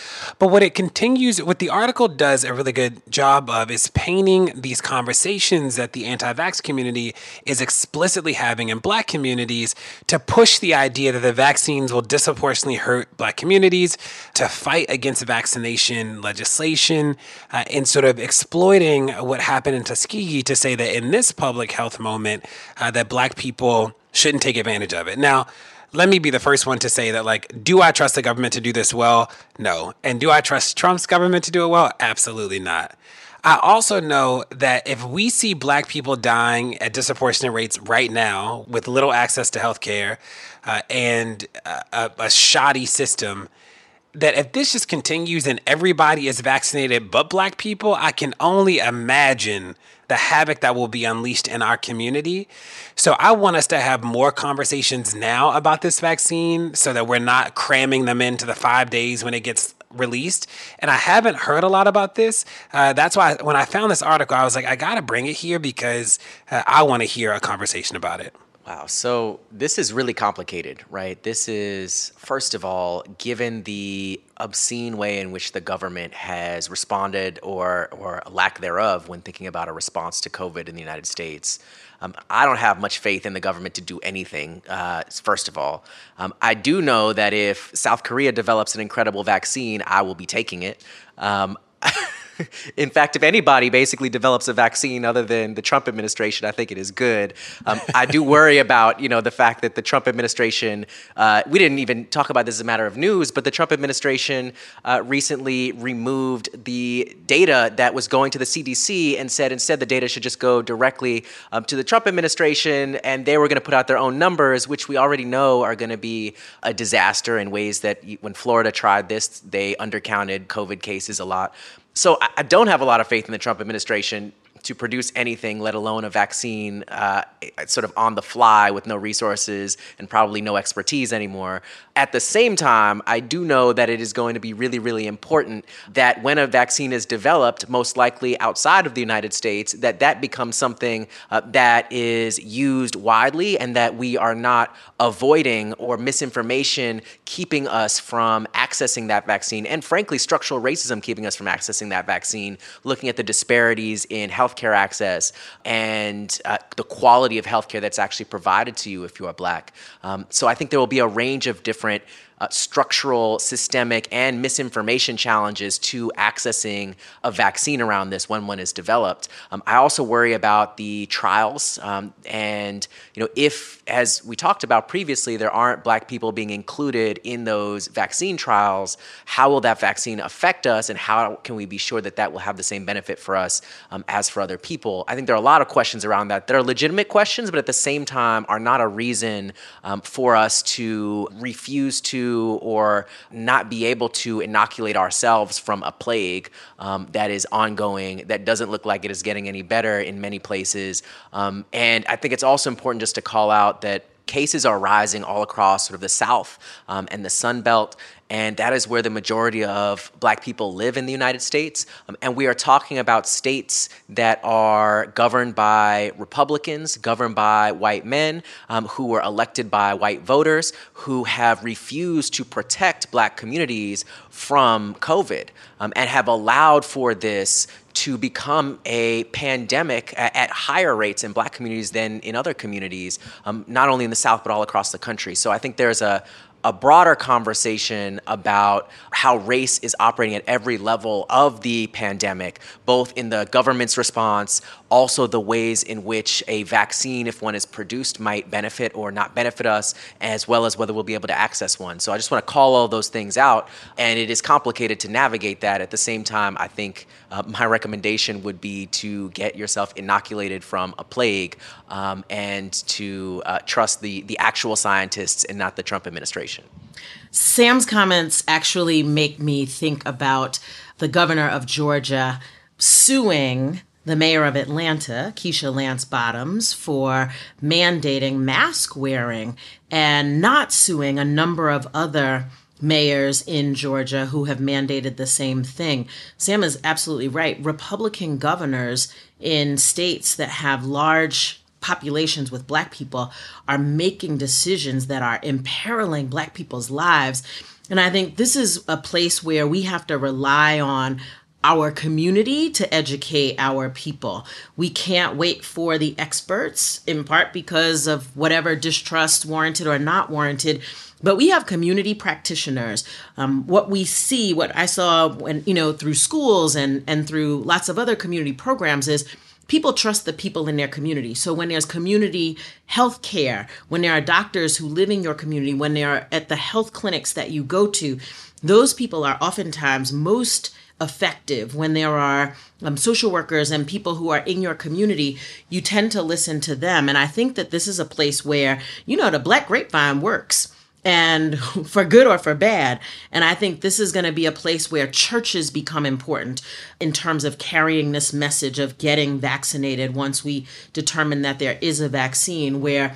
But what it continues, what the article does a really good job of is painting these conversations that the anti vax community is explicitly having in black communities to push the idea that the vaccines will disproportionately hurt black communities, to fight against vaccination legislation, uh, and sort of exploiting what happened in Tuskegee to say that in this public health moment, uh, that black people shouldn't take advantage of it. Now, let me be the first one to say that, like, do I trust the government to do this well? No. And do I trust Trump's government to do it well? Absolutely not. I also know that if we see black people dying at disproportionate rates right now with little access to health care uh, and a, a shoddy system, that if this just continues and everybody is vaccinated but black people, I can only imagine the havoc that will be unleashed in our community. So I want us to have more conversations now about this vaccine so that we're not cramming them into the five days when it gets released. And I haven't heard a lot about this. Uh, that's why when I found this article, I was like, I got to bring it here because uh, I want to hear a conversation about it. Wow. So this is really complicated, right? This is, first of all, given the obscene way in which the government has responded or, or lack thereof when thinking about a response to COVID in the United States. Um, I don't have much faith in the government to do anything, uh, first of all. Um, I do know that if South Korea develops an incredible vaccine, I will be taking it. Um, *laughs* in fact, if anybody basically develops a vaccine other than the Trump administration, I think it is good. Um, I do worry about you know the fact that the Trump administration. Uh, we didn't even talk about this as a matter of news, but the Trump administration uh, recently removed the data that was going to the CDC and said instead the data should just go directly um, to the Trump administration, and they were going to put out their own numbers, which we already know are going to be a disaster in ways that when Florida tried this, they undercounted COVID cases a lot so I don't have a lot of faith in the Trump administration to produce anything, let alone a vaccine, uh, sort of on the fly with no resources and probably no expertise anymore. At the same time, I do know that it is going to be really, really important that when a vaccine is developed, most likely outside of the United States, that that becomes something uh, that is used widely and that we are not avoiding or misinformation keeping us from accessing that vaccine. And frankly, structural racism keeping us from accessing that vaccine, looking at the disparities in healthcare access and uh, the quality of healthcare that's actually provided to you if you are black. Um, so I think there will be a range of different different uh, structural, systemic, and misinformation challenges to accessing a vaccine around this when one is developed. Um, I also worry about the trials, um, and you know, if, as we talked about previously, there aren't Black people being included in those vaccine trials, how will that vaccine affect us, and how can we be sure that that will have the same benefit for us um, as for other people? I think there are a lot of questions around that that are legitimate questions, but at the same time are not a reason um, for us to refuse to or not be able to inoculate ourselves from a plague um, that is ongoing, that doesn't look like it is getting any better in many places. Um, and I think it's also important just to call out that cases are rising all across sort of the South um, and the Sun Belt and that is where the majority of black people live in the United States. Um, and we are talking about states that are governed by Republicans, governed by white men um, who were elected by white voters who have refused to protect black communities from COVID um, and have allowed for this to become a pandemic at, higher rates in black communities than in other communities, um, not only in the South, but all across the country. So I think there's a, a broader conversation about how race is operating at every level of the pandemic, both in the government's response, also the ways in which a vaccine, if one is produced, might benefit or not benefit us, as well as whether we'll be able to access one. So I just want to call all those things out. And it is complicated to navigate that. At the same time, I think uh, my recommendation would be to get yourself inoculated from a plague um, and to uh, trust the, the actual scientists and not the Trump administration. Sam's comments actually make me think about the governor of Georgia suing the mayor of Atlanta, Keisha Lance Bottoms, for mandating mask wearing and not suing a number of other mayors in Georgia who have mandated the same thing. Sam is absolutely right. Republican governors in states that have large populations with black people are making decisions that are imperiling black people's lives. And I think this is a place where we have to rely on our community to educate our people. We can't wait for the experts, in part because of whatever distrust, warranted or not warranted. But we have community practitioners. Um, what we see, what I saw when you know through schools and and through lots of other community programs is people trust the people in their community. So when there's community health care, when there are doctors who live in your community, when they're at the health clinics that you go to, those people are oftentimes most effective. When there are um, social workers and people who are in your community you tend to listen to them. And i think that this is a place where you know the black grapevine works and *laughs* for good or for bad. And I think this is going to be a place where churches become important in terms of carrying this message of getting vaccinated once we determine that there is a vaccine, where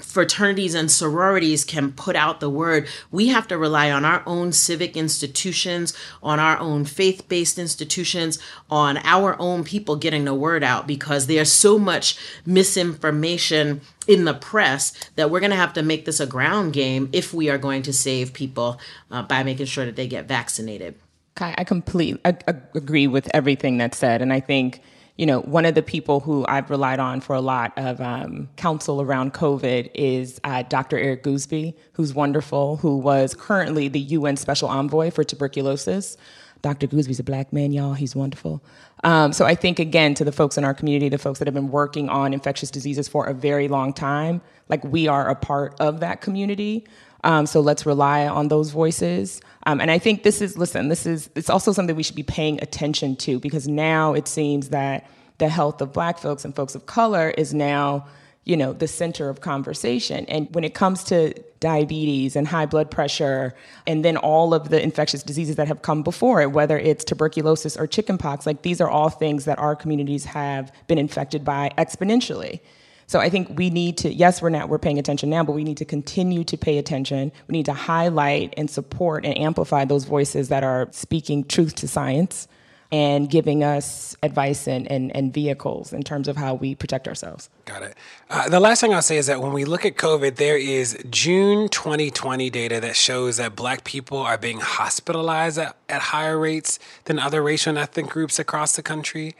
fraternities and sororities can put out the word. We have to rely on our own civic institutions, on our own faith based institutions, on our own people getting the word out because there's so much misinformation in the press that we're going to have to make this a ground game if we are going to save people uh, by making sure that they get vaccinated. I completely agree with everything that's said. And I think you know, one of the people who I've relied on for a lot of um, counsel around COVID is uh, Dr. Eric Goosby, who's wonderful, who was currently the UN Special Envoy for tuberculosis. Dr. Goosby's a black man, y'all. He's wonderful. Um, so I think, again, to the folks in our community, the folks that have been working on infectious diseases for a very long time, like we are a part of that community. Um, so let's rely on those voices. Um, and I think this is, listen, this is, it's also something we should be paying attention to because now it seems that the health of black folks and folks of color is now, you know, the center of conversation. And when it comes to diabetes and high blood pressure, and then all of the infectious diseases that have come before it, whether it's tuberculosis or chickenpox, like these are all things that our communities have been infected by exponentially. So I think we need to, yes, we're not, we're paying attention now, but we need to continue to pay attention. We need to highlight and support and amplify those voices that are speaking truth to science and giving us advice and, and, and, vehicles in terms of how we protect ourselves. Got it. Uh, the last thing I'll say is that when we look at COVID, there is June 2020 data that shows that Black people are being hospitalized at, at higher rates than other racial and ethnic groups across the country.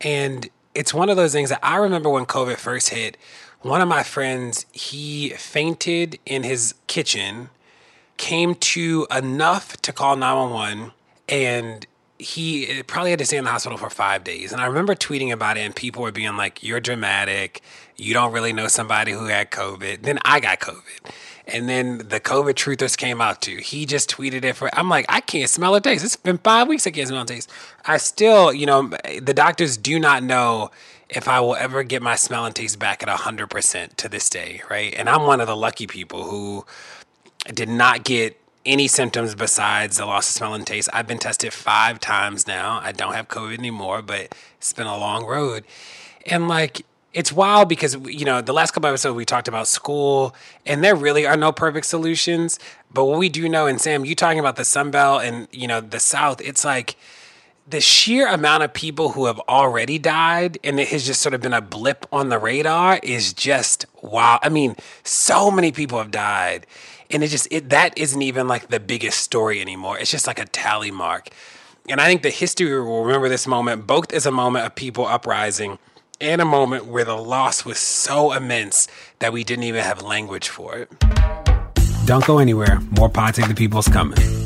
And it's one of those things that I remember when COVID first hit. One of my friends, he fainted in his kitchen, came to enough to call 911, and he eh, probably had to stay in the hospital for five days. And I remember tweeting about it, and people were being like, You're dramatic. You don't really know somebody who had COVID. Then I got COVID. And then the COVID truthers came out too. He just tweeted it for. I'm like, I can't smell or taste. It's been five weeks. I can't smell or taste. I still, you know, the doctors do not know if I will ever get my smell and taste back at hundred percent to this day, right? And I'm one of the lucky people who did not get any symptoms besides the loss of smell and taste. I've been tested five times now. I don't have COVID anymore, but it's been a long road. And like it's wild because you know the last couple episodes we talked about school and there really are no perfect solutions. But what we do know and sam you talking about the sun belt and you know the south it's like the sheer amount of people who have already died and it has just sort of been a blip on the radar is just wow i mean so many people have died. And it just it that isn't even like the biggest story anymore. It's just like a tally mark. And i think the history will remember this moment. Both as a moment of people uprising and a moment where the loss was so immense that we didn't even have language for it. Don't go anywhere. More Pod Save the People's coming.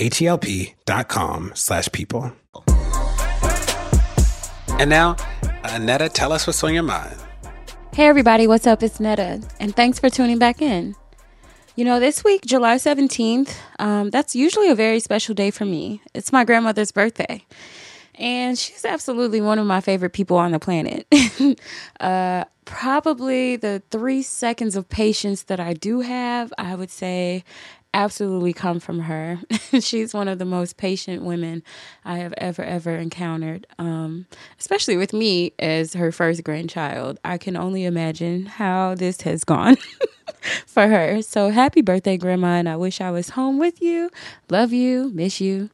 H-E-L-P dot com slash people. And now, Netta, tell us what's on your mind. Hey everybody, what's up? It's Netta, and thanks for tuning back in. You know, this week, July 17th, um, that's usually a very special day for me. It's my grandmother's birthday. And she's absolutely one of my favorite people on the planet. *laughs* uh, probably the three seconds of patience that I do have, I would say, absolutely come from her. *laughs* She's one of the most patient women I have ever, ever encountered, um, especially with me as her first grandchild. I can only imagine how this has gone *laughs* for her. So happy birthday, Grandma, and I wish I was home with you. Love you, miss you.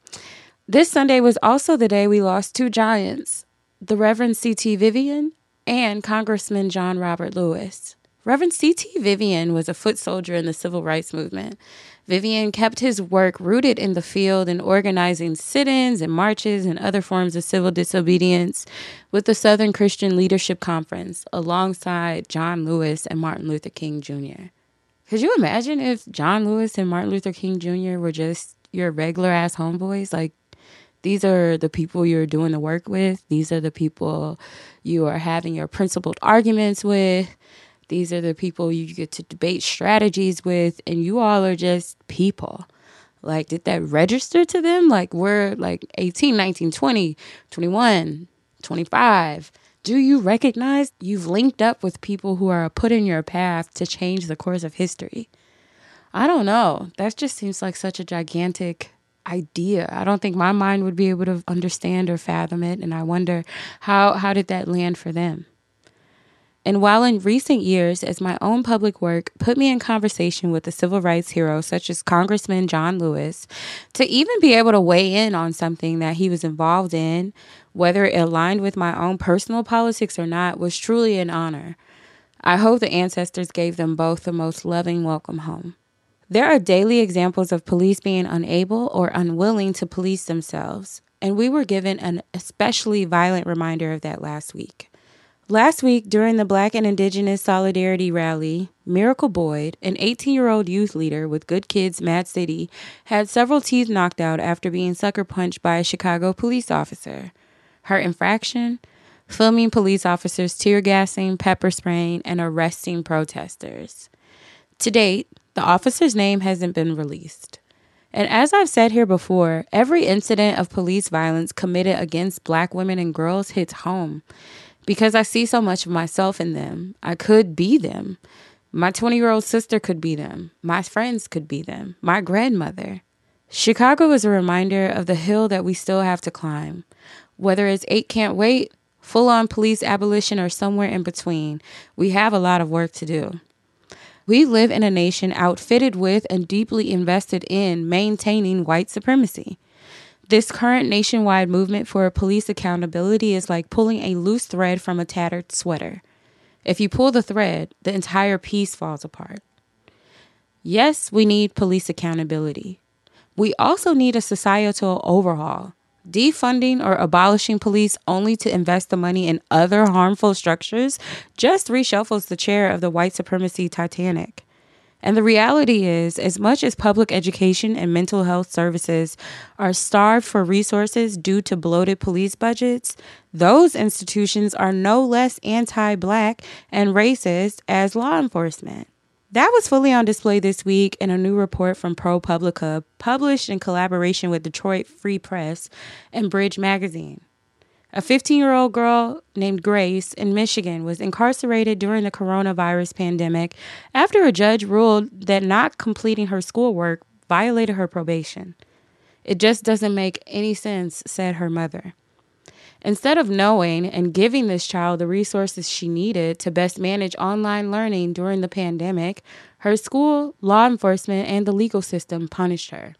This Sunday was also the day we lost two giants the Reverend C.T. Vivian and Congressman John Robert Lewis. Reverend C.T. Vivian was a foot soldier in the civil rights movement. Vivian kept his work rooted in the field in organizing sit ins and marches and other forms of civil disobedience with the Southern Christian Leadership Conference alongside John Lewis and Martin Luther King Jr. Could you imagine if John Lewis and Martin Luther King Jr. were just your regular ass homeboys? Like, these are the people you're doing the work with, these are the people you are having your principled arguments with these are the people you get to debate strategies with, and you all are just people. Like, did that register to them? Like, we're like 18, 19, 20, 21, 25. Do you recognize you've linked up with people who are put in your path to change the course of history? I don't know. That just seems like such a gigantic idea. I don't think my mind would be able to understand or fathom it. And I wonder how, how did that land for them? And while in recent years, as my own public work put me in conversation with a civil rights hero such as Congressman John Lewis, to even be able to weigh in on something that he was involved in, whether it aligned with my own personal politics or not, was truly an honor. I hope the ancestors gave them both the most loving welcome home. There are daily examples of police being unable or unwilling to police themselves, and we were given an especially violent reminder of that last week. Last week, during the Black and Indigenous Solidarity Rally, Miracle Boyd, an 18 year old youth leader with Good Kids Mad City, had several teeth knocked out after being sucker punched by a Chicago police officer. Her infraction? Filming police officers tear gassing, pepper spraying, and arresting protesters. To date, the officer's name hasn't been released. And as I've said here before, every incident of police violence committed against black women and girls hits home because I see so much of myself in them. I could be them. My 20 year old sister could be them. My friends could be them. My grandmother. Chicago is a reminder of the hill that we still have to climb. Whether it's Eight Can't Wait, full on police abolition, or somewhere in between, we have a lot of work to do. We live in a nation outfitted with and deeply invested in maintaining white supremacy. This current nationwide movement for police accountability is like pulling a loose thread from a tattered sweater. If you pull the thread, the entire piece falls apart. Yes, we need police accountability. We also need a societal overhaul. Defunding or abolishing police only to invest the money in other harmful structures just reshuffles the chair of the white supremacy Titanic. And the reality is, as much as public education and mental health services are starved for resources due to bloated police budgets, those institutions are no less anti black and racist as law enforcement. That was fully on display this week in a new report from ProPublica, published in collaboration with Detroit Free Press and Bridge Magazine. A 15 year old girl named Grace in Michigan was incarcerated during the coronavirus pandemic after a judge ruled that not completing her schoolwork violated her probation. It just doesn't make any sense, said her mother. Instead of knowing and giving this child the resources she needed to best manage online learning during the pandemic, her school, law enforcement, and the legal system punished her.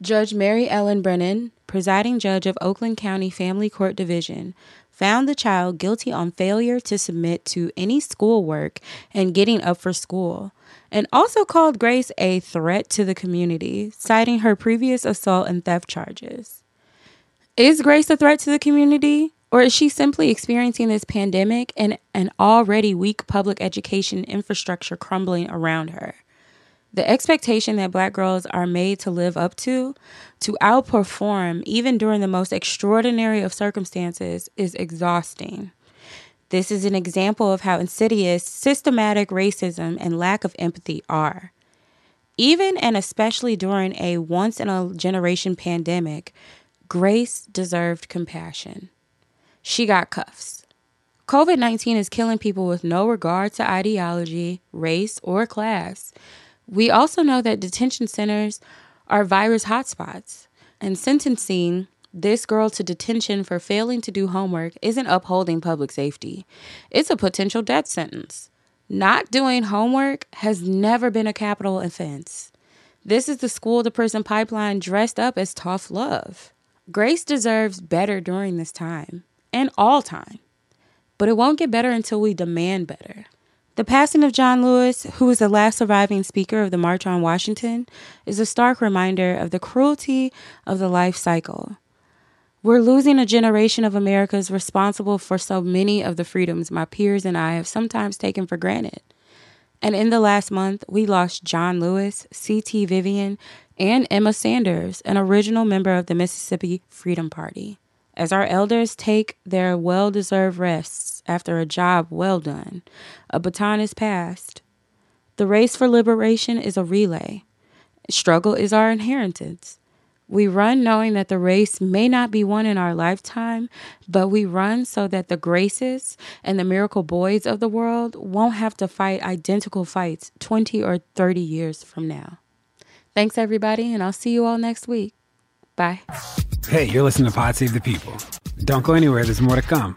Judge Mary Ellen Brennan, presiding judge of Oakland County Family Court Division, found the child guilty on failure to submit to any schoolwork and getting up for school, and also called Grace a threat to the community, citing her previous assault and theft charges. Is Grace a threat to the community? Or is she simply experiencing this pandemic and an already weak public education infrastructure crumbling around her? The expectation that black girls are made to live up to, to outperform even during the most extraordinary of circumstances, is exhausting. This is an example of how insidious systematic racism and lack of empathy are. Even and especially during a once in a generation pandemic, Grace deserved compassion. She got cuffs. COVID 19 is killing people with no regard to ideology, race, or class. We also know that detention centers are virus hotspots, and sentencing this girl to detention for failing to do homework isn't upholding public safety. It's a potential death sentence. Not doing homework has never been a capital offense. This is the school to prison pipeline dressed up as tough love. Grace deserves better during this time and all time, but it won't get better until we demand better. The passing of John Lewis, who was the last surviving speaker of the March on Washington, is a stark reminder of the cruelty of the life cycle. We're losing a generation of Americans responsible for so many of the freedoms my peers and I have sometimes taken for granted. And in the last month, we lost John Lewis, C.T. Vivian, and Emma Sanders, an original member of the Mississippi Freedom Party as our elders take their well deserved rests after a job well done, a baton is passed. The race for liberation is a relay. Struggle is our inheritance. We run knowing that the race may not be won in our lifetime, but we run so that the graces and the miracle boys of the world won't have to fight identical fights 20 or 30 years from now. Thanks, everybody, and I'll see you all next week. Bye. Hey, you're listening to Pod Save the People. Don't go anywhere, there's more to come.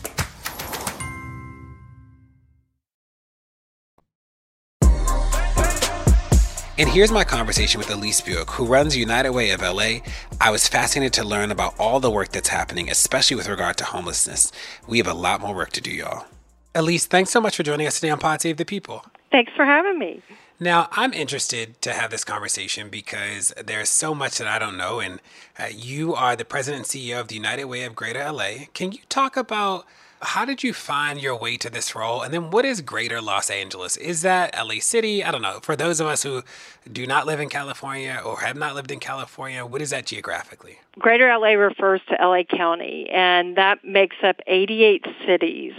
And here's my conversation with Elise Buik, who runs United Way of LA. I was fascinated to learn about all the work that's happening, especially with regard to homelessness. We have a lot more work to do, y'all. Elise, thanks so much for joining us today on Pod Save the People. Thanks for having me. Now, I'm interested to have this conversation because there's so much that I don't know. And uh, you are the president and CEO of the United Way of Greater LA. Can you talk about how did you find your way to this role? And then what is Greater Los Angeles? Is that LA City? I don't know. For those of us who do not live in California or have not lived in California, what is that geographically? Greater LA refers to LA County, and that makes up 88 cities.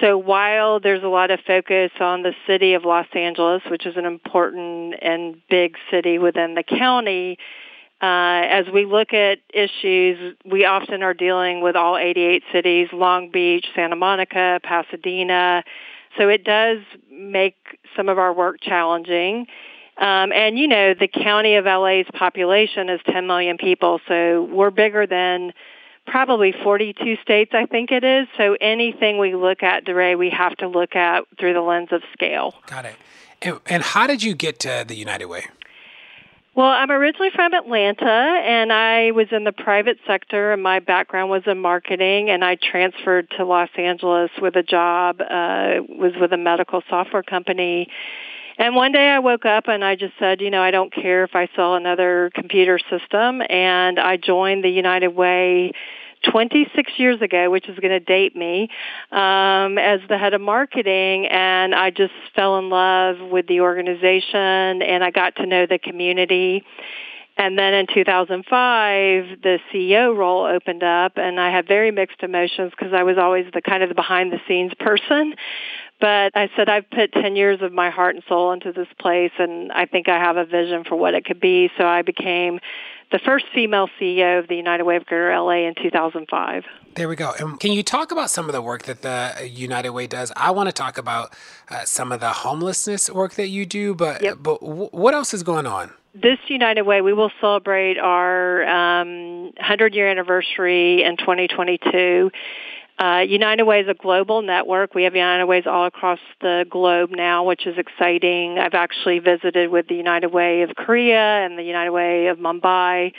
So while there's a lot of focus on the city of Los Angeles, which is an important and big city within the county, uh, as we look at issues, we often are dealing with all 88 cities, Long Beach, Santa Monica, Pasadena. So it does make some of our work challenging. Um, and you know, the county of LA's population is 10 million people, so we're bigger than probably 42 states, I think it is. So anything we look at, DeRay, we have to look at through the lens of scale. Got it. And, and how did you get to the United Way? Well, I'm originally from Atlanta and I was in the private sector and my background was in marketing and I transferred to Los Angeles with a job, uh, was with a medical software company. And one day I woke up and I just said, you know, I don't care if I sell another computer system and I joined the United Way 26 years ago, which is going to date me, um, as the head of marketing, and I just fell in love with the organization, and I got to know the community. And then in 2005, the CEO role opened up, and I had very mixed emotions because I was always the kind of the behind the scenes person. But I said I've put 10 years of my heart and soul into this place, and I think I have a vision for what it could be. So I became the first female CEO of the United Way of Greater LA in 2005. There we go. And can you talk about some of the work that the United Way does? I want to talk about uh, some of the homelessness work that you do, but yep. but w- what else is going on? This United Way, we will celebrate our um, 100 year anniversary in 2022. Uh, United Way is a global network. We have United Ways all across the globe now, which is exciting. I've actually visited with the United Way of Korea and the United Way of Mumbai.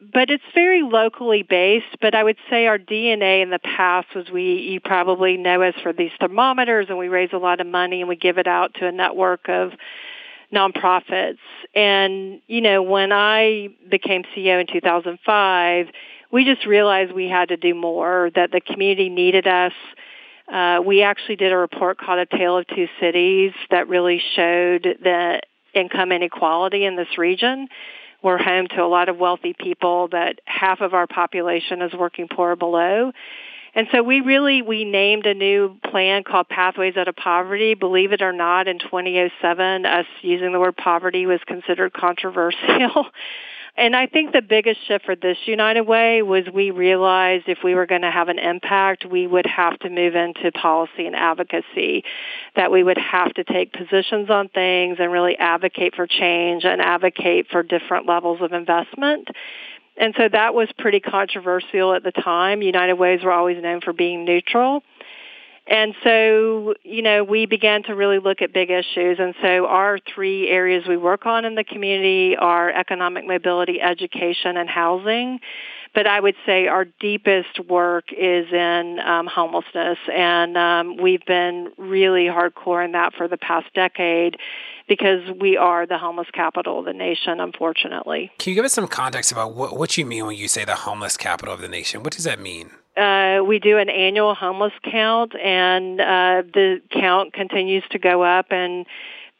But it's very locally based, but I would say our DNA in the past was we, you probably know us for these thermometers and we raise a lot of money and we give it out to a network of nonprofits. And, you know, when I became CEO in 2005, we just realized we had to do more, that the community needed us. Uh, we actually did a report called A Tale of Two Cities that really showed the income inequality in this region. We're home to a lot of wealthy people, but half of our population is working poor or below. And so we really, we named a new plan called Pathways Out of Poverty. Believe it or not, in 2007, us using the word poverty was considered controversial. *laughs* And I think the biggest shift for this United Way was we realized if we were going to have an impact, we would have to move into policy and advocacy, that we would have to take positions on things and really advocate for change and advocate for different levels of investment. And so that was pretty controversial at the time. United Ways were always known for being neutral. And so, you know, we began to really look at big issues. And so our three areas we work on in the community are economic mobility, education, and housing. but I would say our deepest work is in um, homelessness, and um, we've been really hardcore in that for the past decade because we are the homeless capital of the nation, unfortunately. Can you give us some context about what, what you mean when you say the homeless capital of the nation? What does that mean? Uh, we do an annual homeless count, and uh, the count continues to go up. And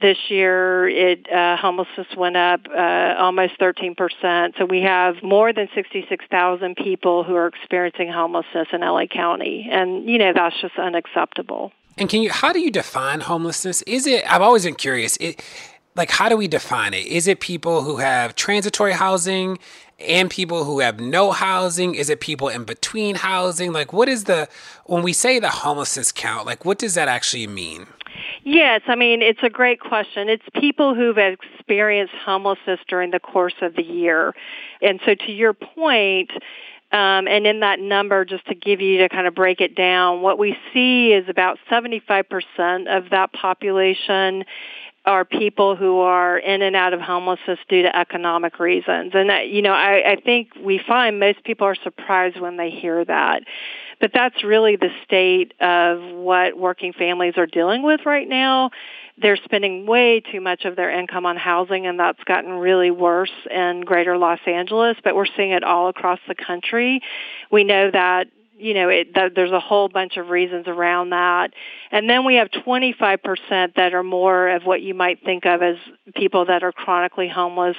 this year, it uh, homelessness went up uh, almost 13%. So we have more than 66,000 people who are experiencing homelessness in LA County, and you know that's just unacceptable. And can you? How do you define homelessness? Is it? I've always been curious. It, like, how do we define it? Is it people who have transitory housing? and people who have no housing? Is it people in between housing? Like, what is the, when we say the homelessness count, like, what does that actually mean? Yes, I mean, it's a great question. It's people who've experienced homelessness during the course of the year. And so to your point, um, and in that number, just to give you to kind of break it down, what we see is about 75% of that population are people who are in and out of homelessness due to economic reasons. And, that, you know, I, I think we find most people are surprised when they hear that. But that's really the state of what working families are dealing with right now. They're spending way too much of their income on housing, and that's gotten really worse in greater Los Angeles, but we're seeing it all across the country. We know that you know, it, that there's a whole bunch of reasons around that. And then we have 25% that are more of what you might think of as people that are chronically homeless.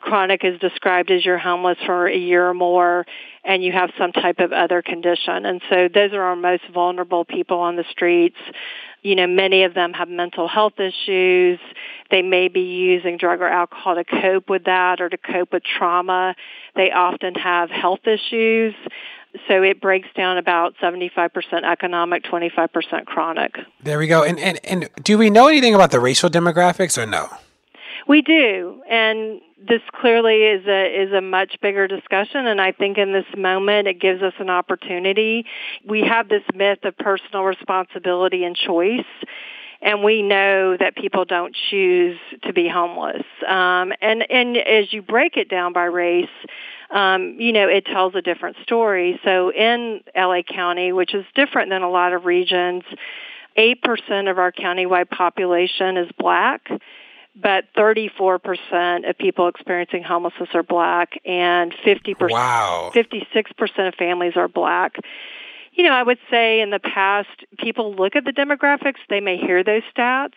Chronic is described as you're homeless for a year or more and you have some type of other condition. And so those are our most vulnerable people on the streets. You know, many of them have mental health issues. They may be using drug or alcohol to cope with that or to cope with trauma. They often have health issues so it breaks down about 75% economic, 25% chronic. There we go. And, and, and do we know anything about the racial demographics or no? We do. And this clearly is a is a much bigger discussion and I think in this moment it gives us an opportunity. We have this myth of personal responsibility and choice and we know that people don't choose to be homeless. Um, and and as you break it down by race, um, you know, it tells a different story. So in LA County, which is different than a lot of regions, 8% of our countywide population is black, but 34% of people experiencing homelessness are black and 50% wow. 56% of families are black. You know, I would say in the past people look at the demographics, they may hear those stats,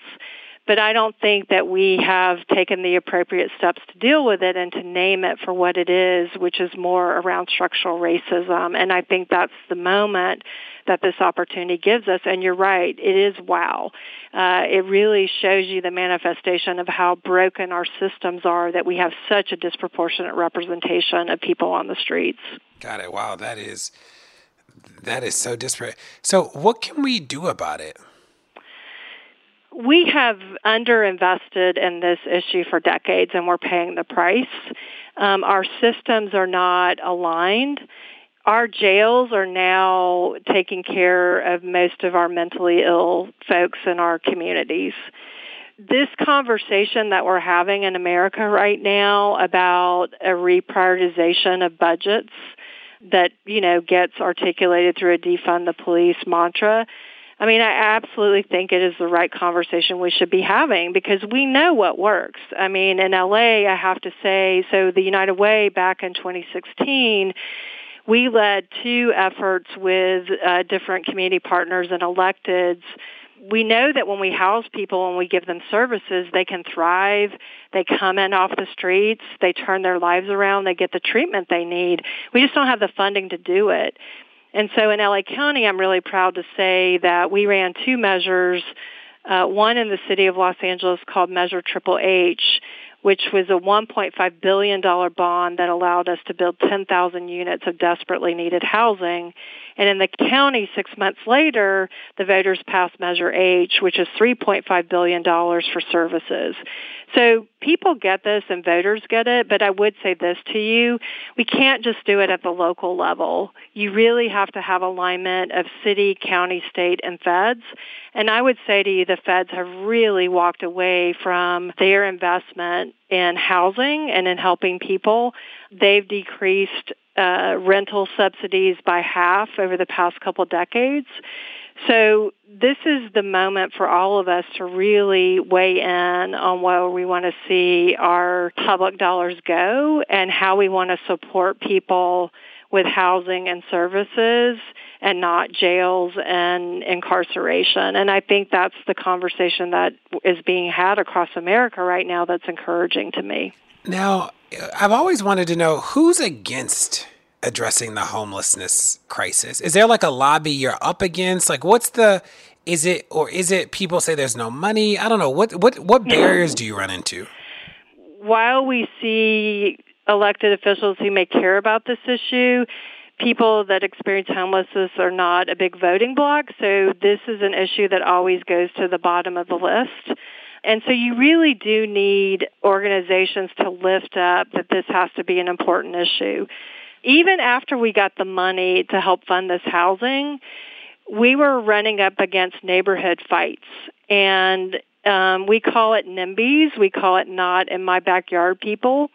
but I don't think that we have taken the appropriate steps to deal with it and to name it for what it is, which is more around structural racism. And I think that's the moment that this opportunity gives us. And you're right, it is wow. Uh, it really shows you the manifestation of how broken our systems are that we have such a disproportionate representation of people on the streets. Got it. Wow, that is that is so disparate. So, what can we do about it? we have underinvested in this issue for decades and we're paying the price. Um, our systems are not aligned. Our jails are now taking care of most of our mentally ill folks in our communities. This conversation that we're having in America right now about a reprioritization of budgets that, you know, gets articulated through a defund the police mantra I mean, I absolutely think it is the right conversation we should be having because we know what works. I mean, in LA, I have to say, so the United Way back in 2016, we led two efforts with uh, different community partners and electeds. We know that when we house people and we give them services, they can thrive. They come in off the streets. They turn their lives around. They get the treatment they need. We just don't have the funding to do it. And so in LA County, I'm really proud to say that we ran two measures, uh, one in the city of Los Angeles called Measure Triple H, which was a $1.5 billion bond that allowed us to build 10,000 units of desperately needed housing. And in the county, six months later, the voters passed Measure H, which is $3.5 billion for services. So people get this and voters get it, but I would say this to you. We can't just do it at the local level. You really have to have alignment of city, county, state, and feds. And I would say to you, the feds have really walked away from their investment in housing and in helping people. They've decreased uh, rental subsidies by half over the past couple decades. So this is the moment for all of us to really weigh in on where we want to see our public dollars go and how we want to support people with housing and services and not jails and incarceration. And I think that's the conversation that is being had across America right now that's encouraging to me. Now, I've always wanted to know who's against addressing the homelessness crisis? Is there like a lobby you're up against? Like what's the is it or is it people say there's no money? I don't know. What what what barriers do you run into? While we see elected officials who may care about this issue, people that experience homelessness are not a big voting bloc, so this is an issue that always goes to the bottom of the list. And so you really do need organizations to lift up that this has to be an important issue even after we got the money to help fund this housing, we were running up against neighborhood fights. And um, we call it NIMBYs. We call it not in my backyard people.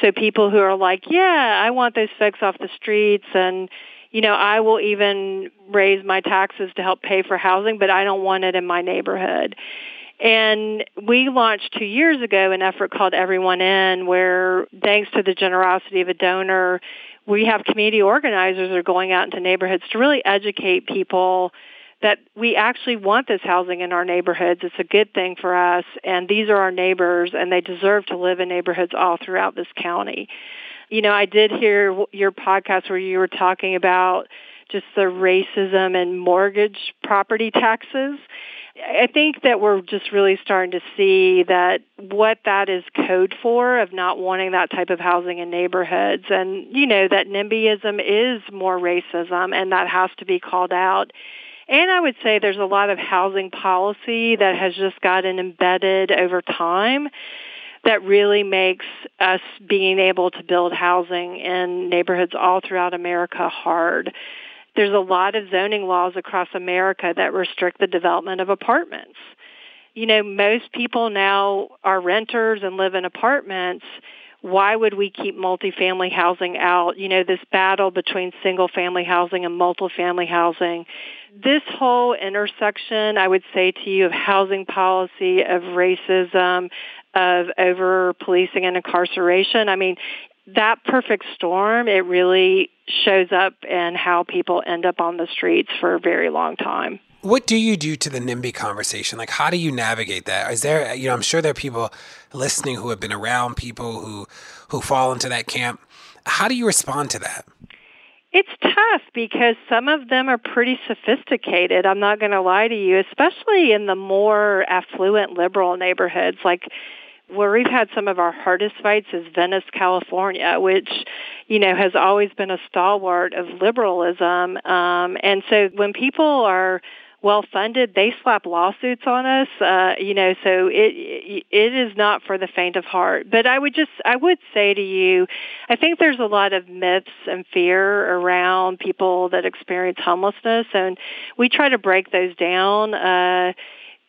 So people who are like, yeah, I want those folks off the streets and you know, I will even raise my taxes to help pay for housing, but I don't want it in my neighborhood. And we launched two years ago an effort called Everyone In, where thanks to the generosity of a donor, we have community organizers that are going out into neighborhoods to really educate people that we actually want this housing in our neighborhoods. It's a good thing for us, and these are our neighbors, and they deserve to live in neighborhoods all throughout this county. You know, I did hear your podcast where you were talking about just the racism and mortgage property taxes. I think that we're just really starting to see that what that is code for of not wanting that type of housing in neighborhoods and you know that NIMBYism is more racism and that has to be called out. And I would say there's a lot of housing policy that has just gotten embedded over time that really makes us being able to build housing in neighborhoods all throughout America hard there's a lot of zoning laws across America that restrict the development of apartments. You know, most people now are renters and live in apartments. Why would we keep multifamily housing out? You know, this battle between single family housing and multifamily housing. This whole intersection, I would say to you, of housing policy, of racism, of over policing and incarceration. I mean, that perfect storm, it really shows up in how people end up on the streets for a very long time. What do you do to the NIMBY conversation? Like, how do you navigate that? Is there, you know, I'm sure there are people listening who have been around people who who fall into that camp. How do you respond to that? It's tough because some of them are pretty sophisticated. I'm not going to lie to you, especially in the more affluent liberal neighborhoods like where we've had some of our hardest fights is Venice, California, which, you know, has always been a stalwart of liberalism. Um, and so when people are well funded, they slap lawsuits on us. Uh, you know, so it it is not for the faint of heart. But I would just I would say to you, I think there's a lot of myths and fear around people that experience homelessness, and we try to break those down. Uh,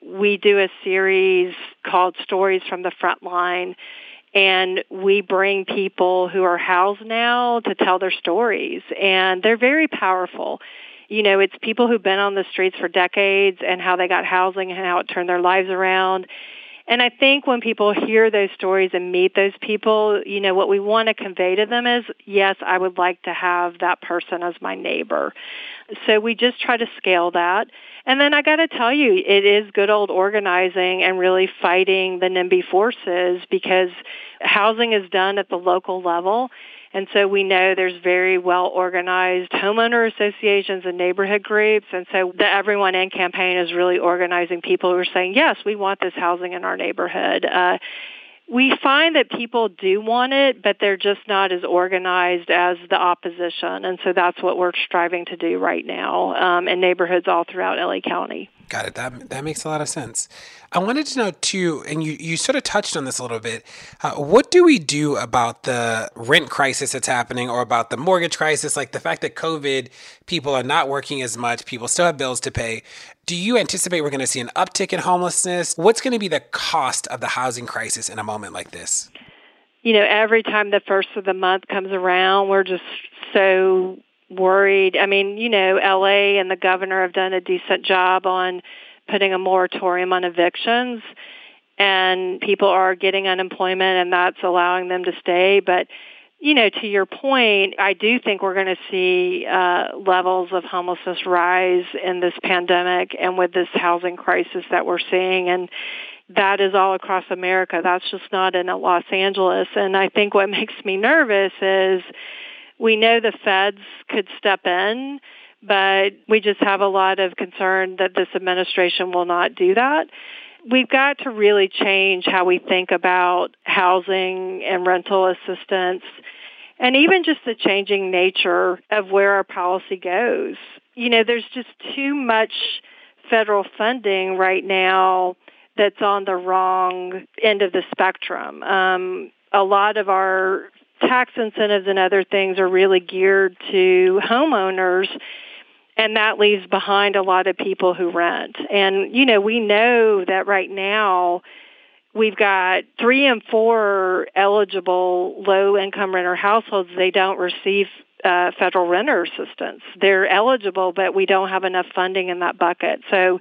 we do a series called Stories from the Front Line, and we bring people who are housed now to tell their stories, and they're very powerful. You know, it's people who've been on the streets for decades and how they got housing and how it turned their lives around. And I think when people hear those stories and meet those people, you know, what we want to convey to them is, yes, I would like to have that person as my neighbor. So we just try to scale that. And then I got to tell you, it is good old organizing and really fighting the NIMBY forces because housing is done at the local level. And so we know there's very well organized homeowner associations and neighborhood groups. And so the Everyone In campaign is really organizing people who are saying, yes, we want this housing in our neighborhood. Uh, we find that people do want it, but they're just not as organized as the opposition. And so that's what we're striving to do right now um, in neighborhoods all throughout LA County. Got it. That that makes a lot of sense. I wanted to know too, and you you sort of touched on this a little bit. Uh, what do we do about the rent crisis that's happening, or about the mortgage crisis, like the fact that COVID, people are not working as much, people still have bills to pay. Do you anticipate we're going to see an uptick in homelessness? What's going to be the cost of the housing crisis in a moment like this? you know, every time the first of the month comes around, we're just so worried. I mean, you know, LA and the governor have done a decent job on putting a moratorium on evictions and people are getting unemployment and that's allowing them to stay. But, you know, to your point, I do think we're going to see uh, levels of homelessness rise in this pandemic and with this housing crisis that we're seeing. And that is all across America. That's just not in Los Angeles. And I think what *laughs* makes me nervous is we know the feds could step in, but we just have a lot of concern that this administration will not do that. We've got to really change how we think about housing and rental assistance and even just the changing nature of where our policy goes. You know, there's just too much federal funding right now that's on the wrong end of the spectrum. Um, a lot of our tax incentives and other things are really geared to homeowners and that leaves behind a lot of people who rent. And you know, we know that right now we've got 3 and 4 eligible low income renter households they don't receive uh, federal renter assistance. They're eligible, but we don't have enough funding in that bucket. So,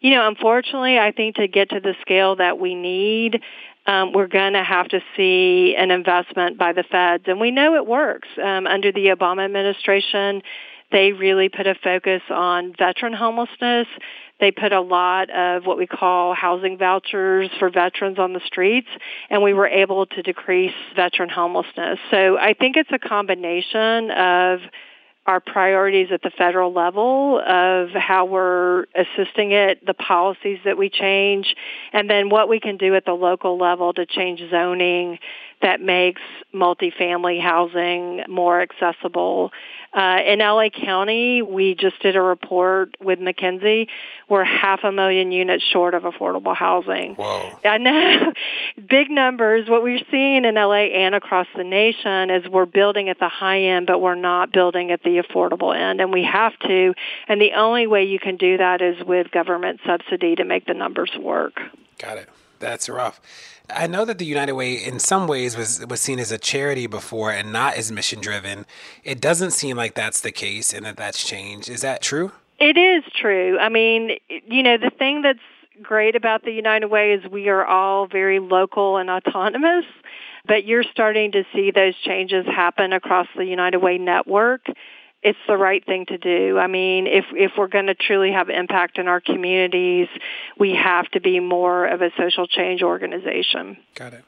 you know, unfortunately, I think to get to the scale that we need, um, we're going to have to see an investment by the feds. And we know it works. Um, under the Obama administration, they really put a focus on veteran homelessness. They put a lot of what we call housing vouchers for veterans on the streets, and we were able to decrease veteran homelessness. So I think it's a combination of our priorities at the federal level of how we're assisting it, the policies that we change, and then what we can do at the local level to change zoning that makes multifamily housing more accessible uh, in LA County, we just did a report with McKinsey. We're half a million units short of affordable housing. Whoa. I know. *laughs* Big numbers. What we're seeing in LA and across the nation is we're building at the high end, but we're not building at the affordable end. And we have to. And the only way you can do that is with government subsidy to make the numbers work. Got it. That's rough. I know that the United Way, in some ways, was was seen as a charity before and not as mission driven. It doesn't seem like that's the case, and that that's changed. Is that true? It is true. I mean, you know, the thing that's great about the United Way is we are all very local and autonomous, but you're starting to see those changes happen across the United Way network it's the right thing to do. I mean, if if we're going to truly have impact in our communities, we have to be more of a social change organization. Got it.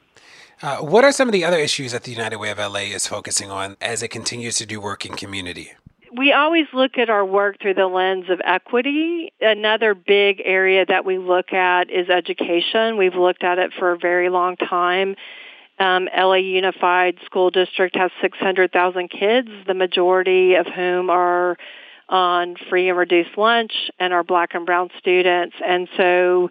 Uh, what are some of the other issues that the United Way of LA is focusing on as it continues to do work in community? We always look at our work through the lens of equity. Another big area that we look at is education. We've looked at it for a very long time. Um, LA Unified School District has 600,000 kids, the majority of whom are on free and reduced lunch and are black and brown students. And so,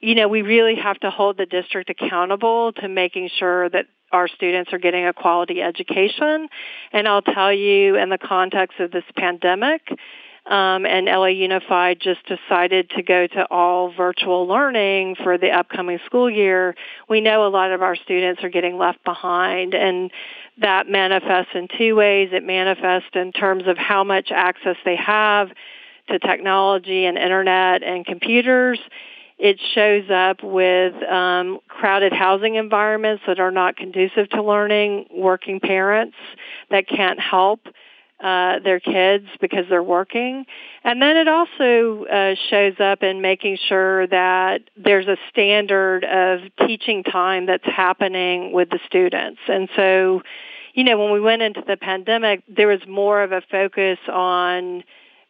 you know, we really have to hold the district accountable to making sure that our students are getting a quality education. And I'll tell you, in the context of this pandemic, um, and LA Unified just decided to go to all virtual learning for the upcoming school year, we know a lot of our students are getting left behind and that manifests in two ways. It manifests in terms of how much access they have to technology and internet and computers. It shows up with um, crowded housing environments that are not conducive to learning, working parents that can't help uh, their kids because they're working. And then it also uh, shows up in making sure that there's a standard of teaching time that's happening with the students. And so, you know, when we went into the pandemic, there was more of a focus on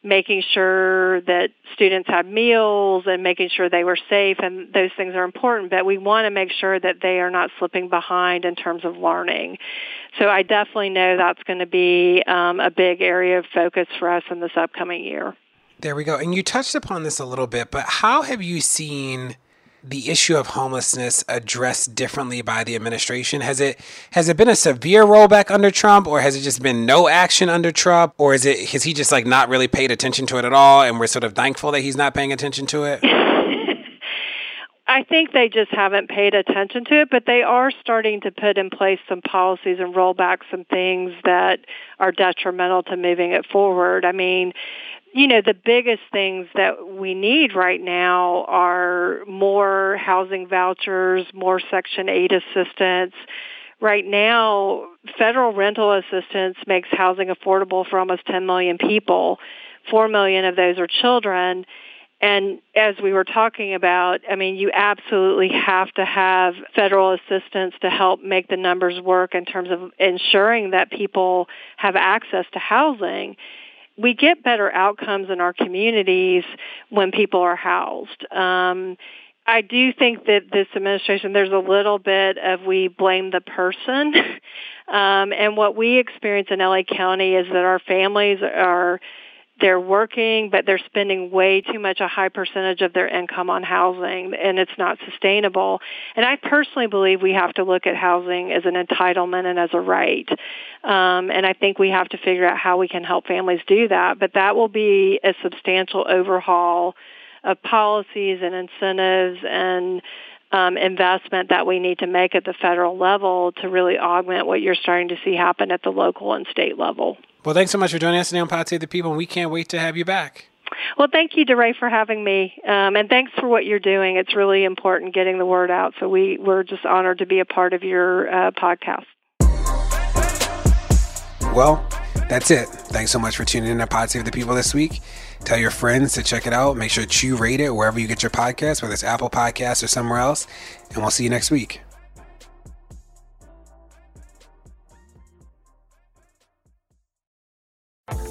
making sure that students had meals and making sure they were safe and those things are important but we want to make sure that they are not slipping behind in terms of learning. So i definitely know that's going to be um, a big area of focus for us in this upcoming year. There we go. And you touched upon this a little bit but how have you seen the issue of homelessness addressed differently by the administration? Has it has it been a severe rollback under Trump, or has it just been no action under Trump, or is it has he just like not really paid attention to it at all, and we're sort of thankful that he's not paying attention to it? *laughs* I think they just haven't paid attention to it, but they are starting to put in place some policies and roll back some things that are detrimental to moving it forward. I mean, you know, the biggest things that we need right now are more housing vouchers, more Section 8 assistance. Right now, federal rental assistance makes housing affordable for almost 10 million people. 4 million of those are children and as we were talking about, I mean, you absolutely have to have federal assistance to help make the numbers work in terms of ensuring that people have access to housing. We get better outcomes in our communities when people are housed. Um, I do think that this administration, there's a little bit of we blame the person. *laughs* um, and what we experience in LA County is that our families are they're working, but they're spending way too much, a high percentage of their income on housing, and it's not sustainable. And I personally believe we have to look at housing as an entitlement and as a right. Um, and I think we have to figure out how we can help families do that. But that will be a substantial overhaul of policies and incentives and um, investment that we need to make at the federal level to really augment what you're starting to see happen at the local and state level. Well, thanks so much for joining us today on Pod Save the People, and we can't wait to have you back. Well, thank you, DeRay, for having me, um, and thanks for what you're doing. It's really important getting the word out. So we we're just honored to be a part of your uh, podcast. Well, that's it. Thanks so much for tuning in to Pod Save the People this week. Tell your friends to check it out. Make sure to rate it wherever you get your podcast, whether it's Apple Podcasts or somewhere else. And we'll see you next week.